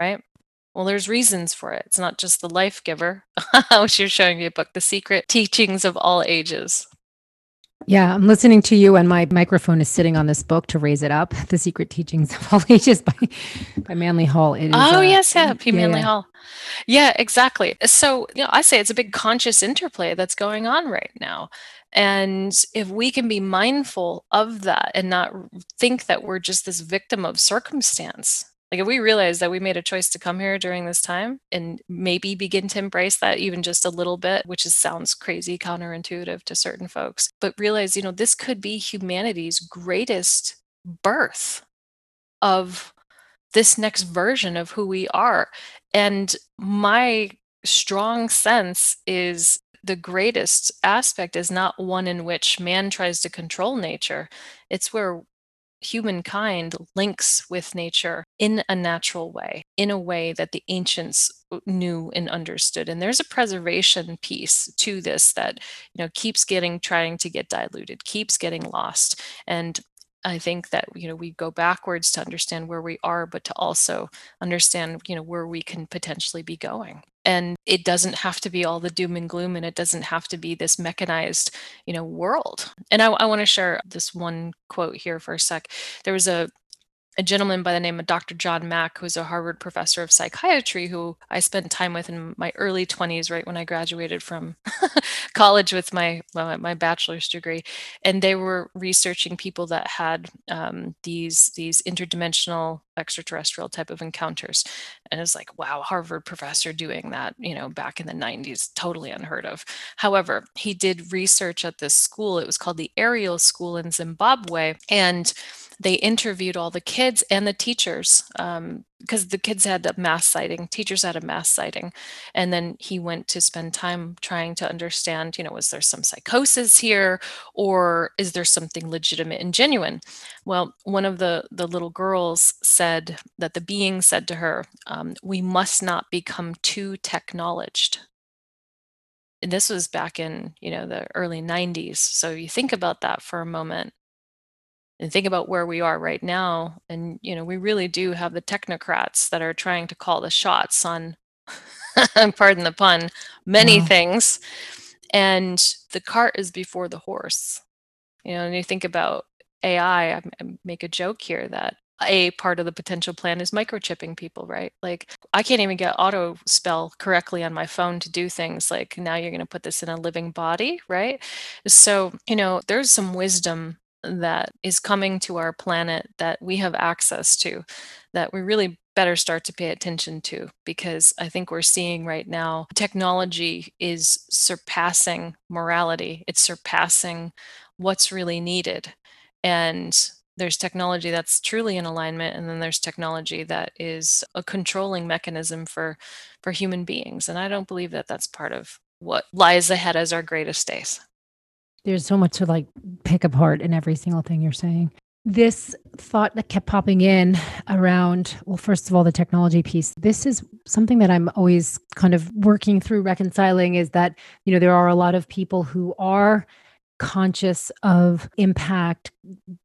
right well, there's reasons for it. It's not just the life giver, which you're showing me a book, The Secret Teachings of All Ages. Yeah, I'm listening to you, and my microphone is sitting on this book to raise it up. The Secret Teachings of All Ages by, by Manly Hall. It is, oh, uh, yes, yeah, P. Yeah, Manly yeah. Hall. Yeah, exactly. So, you know, I say it's a big conscious interplay that's going on right now. And if we can be mindful of that and not think that we're just this victim of circumstance, like if we realize that we made a choice to come here during this time and maybe begin to embrace that even just a little bit, which is, sounds crazy counterintuitive to certain folks, but realize, you know, this could be humanity's greatest birth of this next version of who we are. And my strong sense is the greatest aspect is not one in which man tries to control nature. It's where humankind links with nature in a natural way, in a way that the ancients uh, knew and understood. And there's a preservation piece to this that, you know, keeps getting trying to get diluted, keeps getting lost. And I think that you know we go backwards to understand where we are, but to also understand you know where we can potentially be going. And it doesn't have to be all the doom and gloom, and it doesn't have to be this mechanized you know world. And I, I want to share this one quote here for a sec. There was a a gentleman by the name of Dr. John Mack, who's a Harvard professor of psychiatry, who I spent time with in my early 20s, right when I graduated from college with my my bachelor's degree, and they were researching people that had um, these these interdimensional extraterrestrial type of encounters, and it's like, wow, Harvard professor doing that, you know, back in the 90s, totally unheard of. However, he did research at this school. It was called the Ariel School in Zimbabwe, and they interviewed all the kids and the teachers um, because the kids had a mass sighting teachers had a mass sighting and then he went to spend time trying to understand you know was there some psychosis here or is there something legitimate and genuine? Well one of the the little girls said that the being said to her um, we must not become too technologed. And this was back in you know the early 90s so you think about that for a moment and think about where we are right now and you know we really do have the technocrats that are trying to call the shots on pardon the pun many yeah. things and the cart is before the horse you know and you think about ai I, I make a joke here that a part of the potential plan is microchipping people, right? Like I can't even get auto spell correctly on my phone to do things like now you're going to put this in a living body, right? So, you know, there's some wisdom that is coming to our planet that we have access to that we really better start to pay attention to because I think we're seeing right now technology is surpassing morality, it's surpassing what's really needed. And there's technology that's truly in alignment and then there's technology that is a controlling mechanism for for human beings. And i don't believe that that's part of what lies ahead as our greatest days there's so much to like pick apart in every single thing you're saying. This thought that kept popping in around, well, first of all, the technology piece. This is something that I'm always kind of working through reconciling is that, you know, there are a lot of people who are conscious of impact,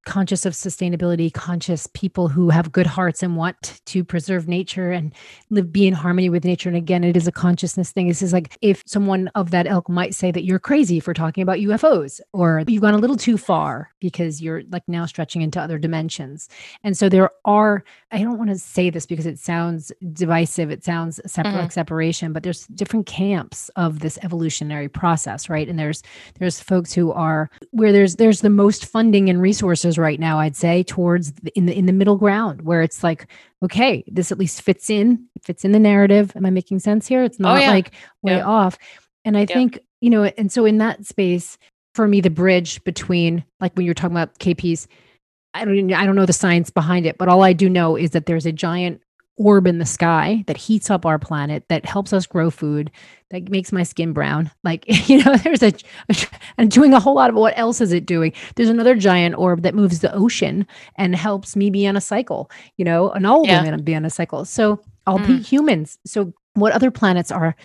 conscious of sustainability, conscious people who have good hearts and want to preserve nature and live be in harmony with nature. And again, it is a consciousness thing. This is like if someone of that ilk might say that you're crazy for talking about UFOs or you've gone a little too far because you're like now stretching into other dimensions. And so there are, I don't want to say this because it sounds divisive, it sounds separate mm-hmm. like separation, but there's different camps of this evolutionary process, right? And there's there's folks who are where there's there's the most funding and resources right now i'd say towards the, in the in the middle ground where it's like okay this at least fits in fits in the narrative am i making sense here it's oh, not oh, yeah. like way yeah. off and i yeah. think you know and so in that space for me the bridge between like when you're talking about kps I don't I don't know the science behind it, but all I do know is that there's a giant orb in the sky that heats up our planet, that helps us grow food, that makes my skin brown. Like, you know, there's a, and doing a whole lot of what else is it doing? There's another giant orb that moves the ocean and helps me be on a cycle, you know, and all yeah. women be on a cycle. So I'll mm. be humans. So what other planets are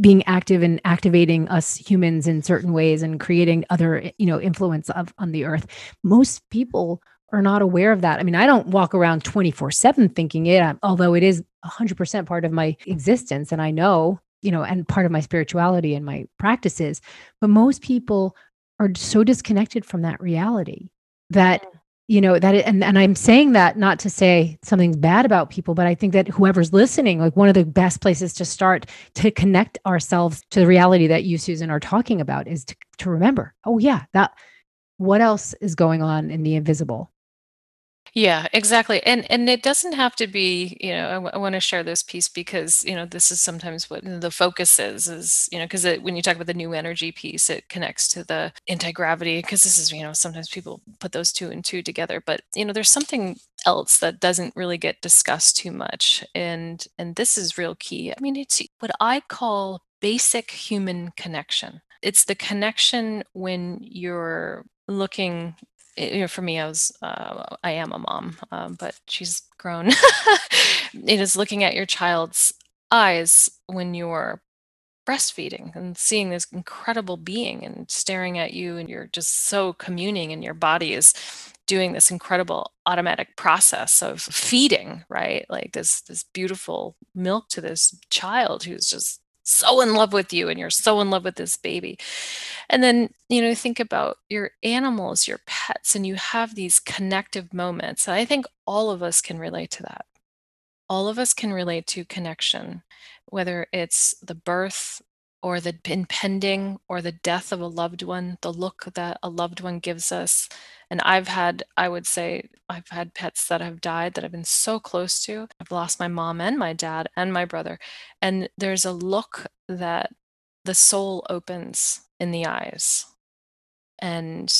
being active and activating us humans in certain ways and creating other, you know, influence of on the earth? Most people are not aware of that. I mean, I don't walk around 24 7 thinking it, uh, although it is 100% part of my existence. And I know, you know, and part of my spirituality and my practices. But most people are so disconnected from that reality that, you know, that, it, and, and I'm saying that not to say something's bad about people, but I think that whoever's listening, like one of the best places to start to connect ourselves to the reality that you, Susan, are talking about is to, to remember, oh, yeah, that what else is going on in the invisible yeah, exactly. And and it doesn't have to be, you know, I, w- I want to share this piece because, you know, this is sometimes what the focus is, is, you know, because when you talk about the new energy piece, it connects to the anti-gravity because this is, you know, sometimes people put those two and two together, but, you know, there's something else that doesn't really get discussed too much. And and this is real key. I mean, it's what I call basic human connection. It's the connection when you're looking you know, for me, I was, uh, I am a mom, um, but she's grown. it is looking at your child's eyes when you're breastfeeding and seeing this incredible being and staring at you, and you're just so communing, and your body is doing this incredible automatic process of feeding, right? Like this this beautiful milk to this child who's just so in love with you, and you're so in love with this baby And then, you know, think about your animals, your pets, and you have these connective moments. And I think all of us can relate to that. All of us can relate to connection, whether it's the birth or the impending or the death of a loved one, the look that a loved one gives us. And I've had, I would say, I've had pets that have died that I've been so close to. I've lost my mom and my dad and my brother. And there's a look that the soul opens in the eyes. And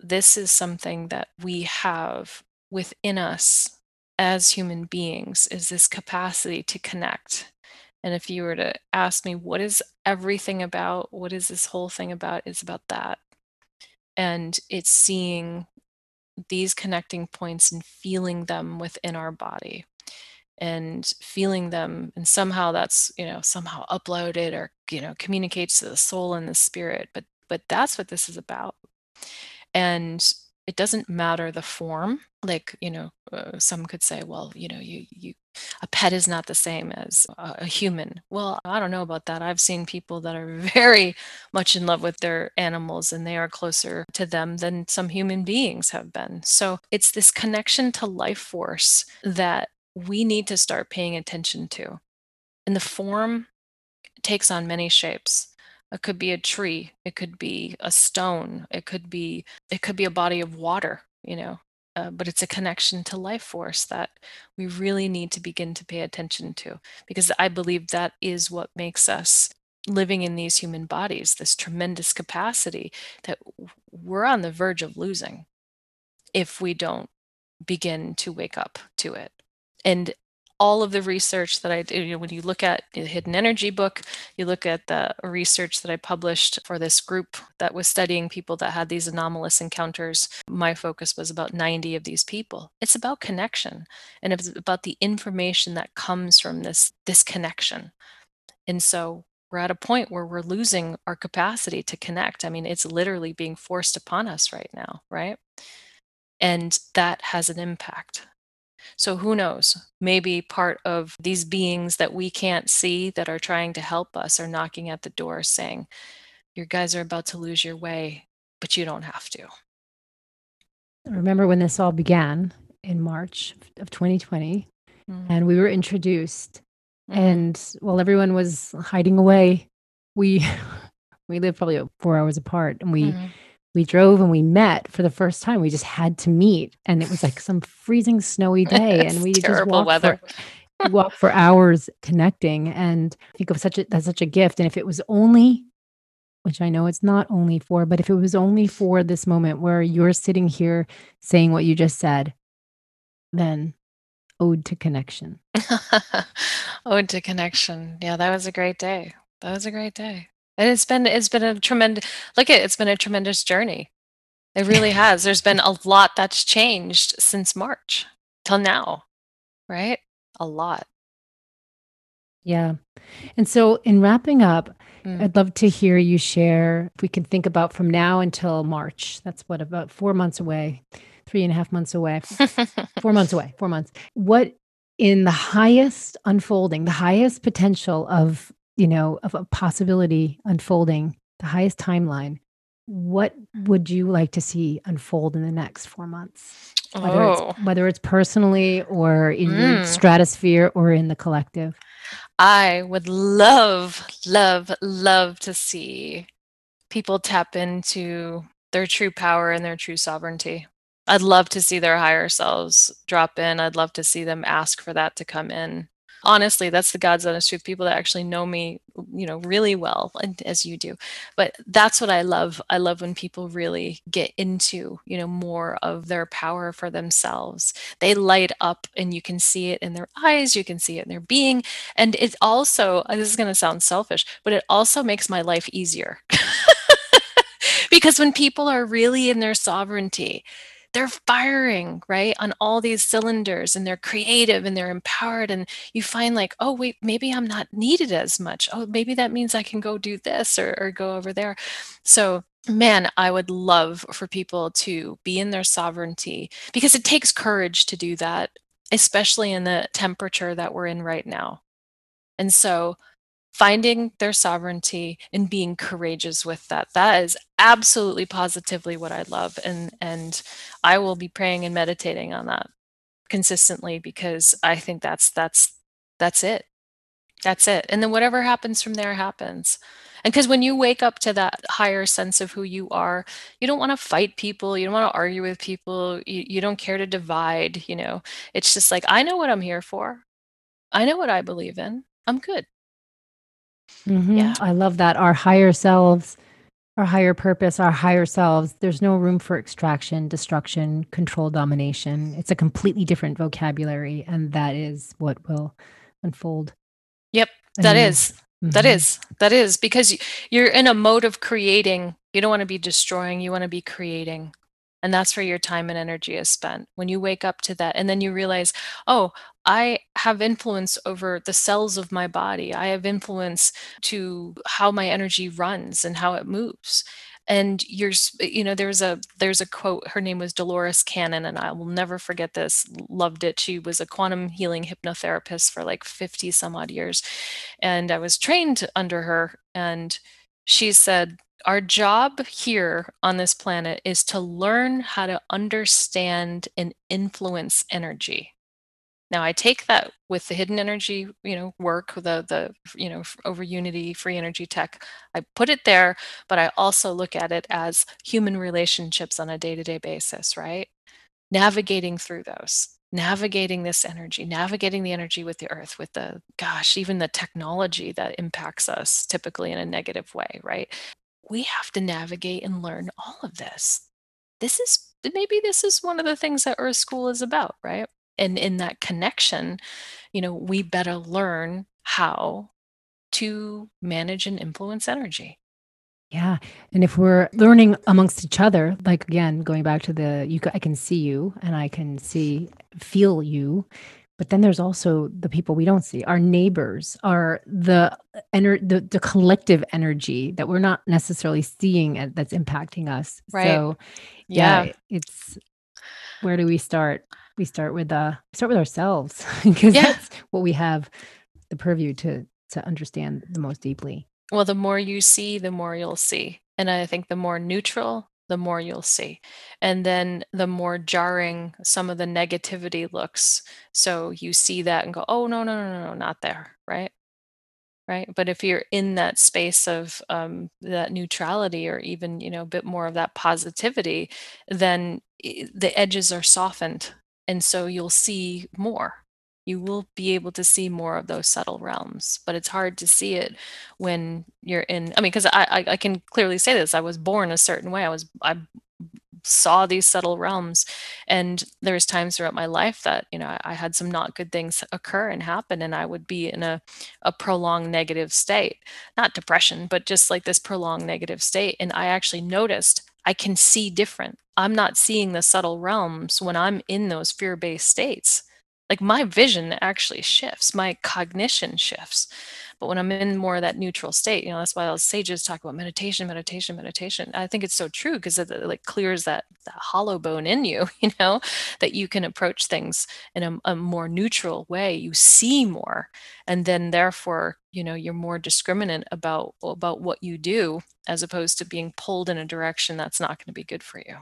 this is something that we have within us as human beings is this capacity to connect. And if you were to ask me, what is everything about? What is this whole thing about? It's about that. And it's seeing these connecting points and feeling them within our body and feeling them and somehow that's you know somehow uploaded or you know communicates to the soul and the spirit but but that's what this is about and it doesn't matter the form like you know uh, some could say well you know you you a pet is not the same as a, a, human. Well i don't know about that. I've seen people that are very much in love with their animals and they are closer to them than some human beings have been. So it's this connection to life force that we need to start paying attention to. And the form takes on many shapes. It could be a tree, it could be a stone, it could be it could be a body of water, you know. Uh, but it's a connection to life force that we really need to begin to pay attention to because I believe that is what makes us living in these human bodies this tremendous capacity that we're on the verge of losing if we don't begin to wake up to it. And all of the research that I did. You know, when you look at the Hidden Energy book, you look at the research that I published for this group that was studying people that had these anomalous encounters. My focus was about 90 of these people. It's about connection and it's about the information that comes from this, this connection. And so we're at a point where we're losing our capacity to connect. I mean, it's literally being forced upon us right now, right? And that has an impact. So who knows? Maybe part of these beings that we can't see that are trying to help us are knocking at the door saying, Your guys are about to lose your way, but you don't have to. remember when this all began in March of 2020, mm-hmm. and we were introduced. Mm-hmm. And while everyone was hiding away, we we lived probably four hours apart, and we mm-hmm we drove and we met for the first time. We just had to meet, and it was like some freezing snowy day, and we just walked weather. For, walked for hours connecting. And I think of such a that's such a gift. And if it was only, which I know it's not only for, but if it was only for this moment where you're sitting here saying what you just said, then ode to connection. ode to connection. Yeah, that was a great day. That was a great day and it's been it's been a tremendous look at it's been a tremendous journey. It really has. There's been a lot that's changed since march till now right? A lot. Yeah. And so in wrapping up mm. i'd love to hear you share if we can think about from now until march. That's what about four months away three and a half months away. Four months away four months. What in the highest unfolding the highest potential of you know, of a possibility unfolding, the highest timeline, what would you like to see unfold in the next four months? Whether, oh. it's, whether it's personally or in mm. your stratosphere or in the collective? I would love, love, love to see people tap into their true power and their true sovereignty. I'd love to see their higher selves drop in. I'd love to see them ask for that to come in honestly that's the god's honest truth people that actually know me you know really well and as you do. But that's what i love. I love when people really get into you know more of their power for themselves. They light up and you can see it in their eyes you can see it in their being. And it also uh, this is going to sound selfish but it also makes my life easier. Because when people are really in their sovereignty they're firing right on all these cylinders and they're creative and they're empowered and you find like oh wait maybe i'm not needed as much. Oh maybe that means i can go do this or, or go over there. So man i would love for people to be in their sovereignty because it takes courage to do that especially in the temperature that we're in right now. And so finding their sovereignty and being courageous with that. That is absolutely positively what i love and and i will be praying and meditating on that consistently because i think that's that's that's it. That's it. And then whatever happens from there happens. And because when you wake up to that higher sense of who you are you don't want to fight people you don't want to argue with people you, you don't care to divide you know? It's just like i know what i'm here for. I know what i believe in. I'm good Mm-hmm. Yeah. I love that. Our higher selves, our higher purpose, our higher selves, there's no room for extraction, destruction, control, domination. It's a completely different vocabulary. And that is what will unfold. Yep. That is. Mm-hmm. That is. That is because you're in a mode of creating. You don't want to be destroying, you want to be creating. And that's where your time and energy is spent. When you wake up to that, and then you realize, oh, I have influence over the cells of my body. I have influence to how my energy runs and how it moves. And you're, eh, you know, there's a there's a quote. Her name was Dolores Cannon, and I will never forget this. Loved it. She was a quantum healing hypnotherapist for like 50 some odd years, and I was trained under her. And she said, our job here on this planet is to learn how to understand and influence energy. Now I take that with the hidden energy, you know, work, the the you know, over unity, free energy tech. I put it there, but I also look at it as human relationships on a day-to-day basis, right? Navigating through those navigating this energy, navigating the energy with the earth, with the, gosh, even the technology that impacts us typically in a negative way, right? We have to navigate and learn all of this. This is maybe this is one of the things that Earth School is about, right? And in that connection, you know, we better learn how to manage and influence energy. Yeah. And if we're learning amongst each other, like again, going back to the you I can see you and I can see feel you but then there's also the people we don't see our neighbors are the ener- the, the collective energy that we're not necessarily seeing that's impacting us. Right. so yeah, yeah. it's where do we start? We start with uh start with ourselves because yeah. that's what we have the purview to to understand the most deeply. Well the more you see the more you'll see. And i think the more neutral the more you'll see. And then the more jarring some of the negativity looks. So you see that and go, oh, no, no, no, no, not there. Right. Right. But if you're in that space of um, that neutrality or even, you know, a bit more of that positivity, then the edges are softened. And so you'll see more you will be able to see more of those subtle realms but it's hard to see it when you're in i mean because I, I, I can clearly say this i was born a certain way i was i saw these subtle realms and there's times throughout my life that you know I, I, had some not good things occur and happen and i would be in a, a prolonged negative state not depression but just like this prolonged negative state and i actually noticed i can see different. I'm not seeing the subtle realms when i'm in those fear-based states like my vision actually shifts my cognition shifts. But when i'm in more of that neutral state you know that's why all sages talk about meditation meditation meditation. I think it's so true because it, like clears that that hollow bone in you you know that you can approach things in a, a more neutral way. You see more and then therefore you know you're more discriminant about about what you do as opposed to being pulled in a direction that's not going to be good for you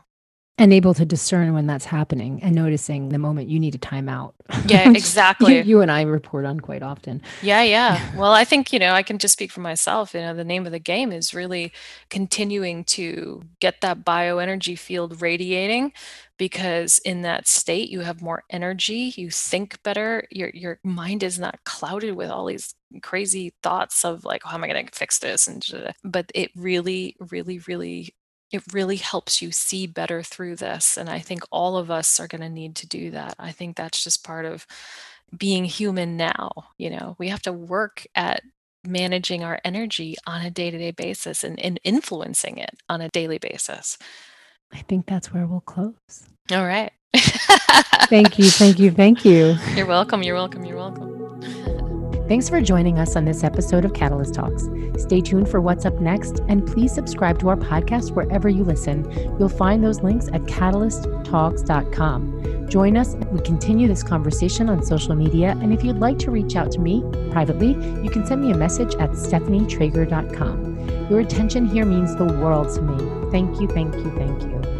and able to discern when that's happening and noticing the moment you need a timeout. Yeah, exactly. you, you, and I report on quite often. Yeah, yeah. Well, I think, you know, I can just speak for myself. You know, the name of the game is really continuing to get that bioenergy field radiating because in that state you have more energy, you think better, your your mind is not clouded with all these crazy thoughts of like, oh, how am I going to fix this? And uh, but it really, really, really it really helps you see better through this. And I think all of us are going to need to do that. I think that's just part of being human now. You know, we have to work at managing our energy on a day to day basis and, and influencing it on a daily basis. I think that's where we'll close. All right. thank you. Thank you. Thank you. You're welcome. You're welcome. You're welcome. Thanks for joining us on this episode of Catalyst Talks. Stay tuned for what's up next, and please subscribe to our podcast wherever you listen. You'll find those links at catalysttalks.com. Join us. We continue this conversation on social media. And if you'd like to reach out to me privately, you can send me a message at stephanietraeger.com. Your attention here means the world to me. Thank you, thank you, thank you.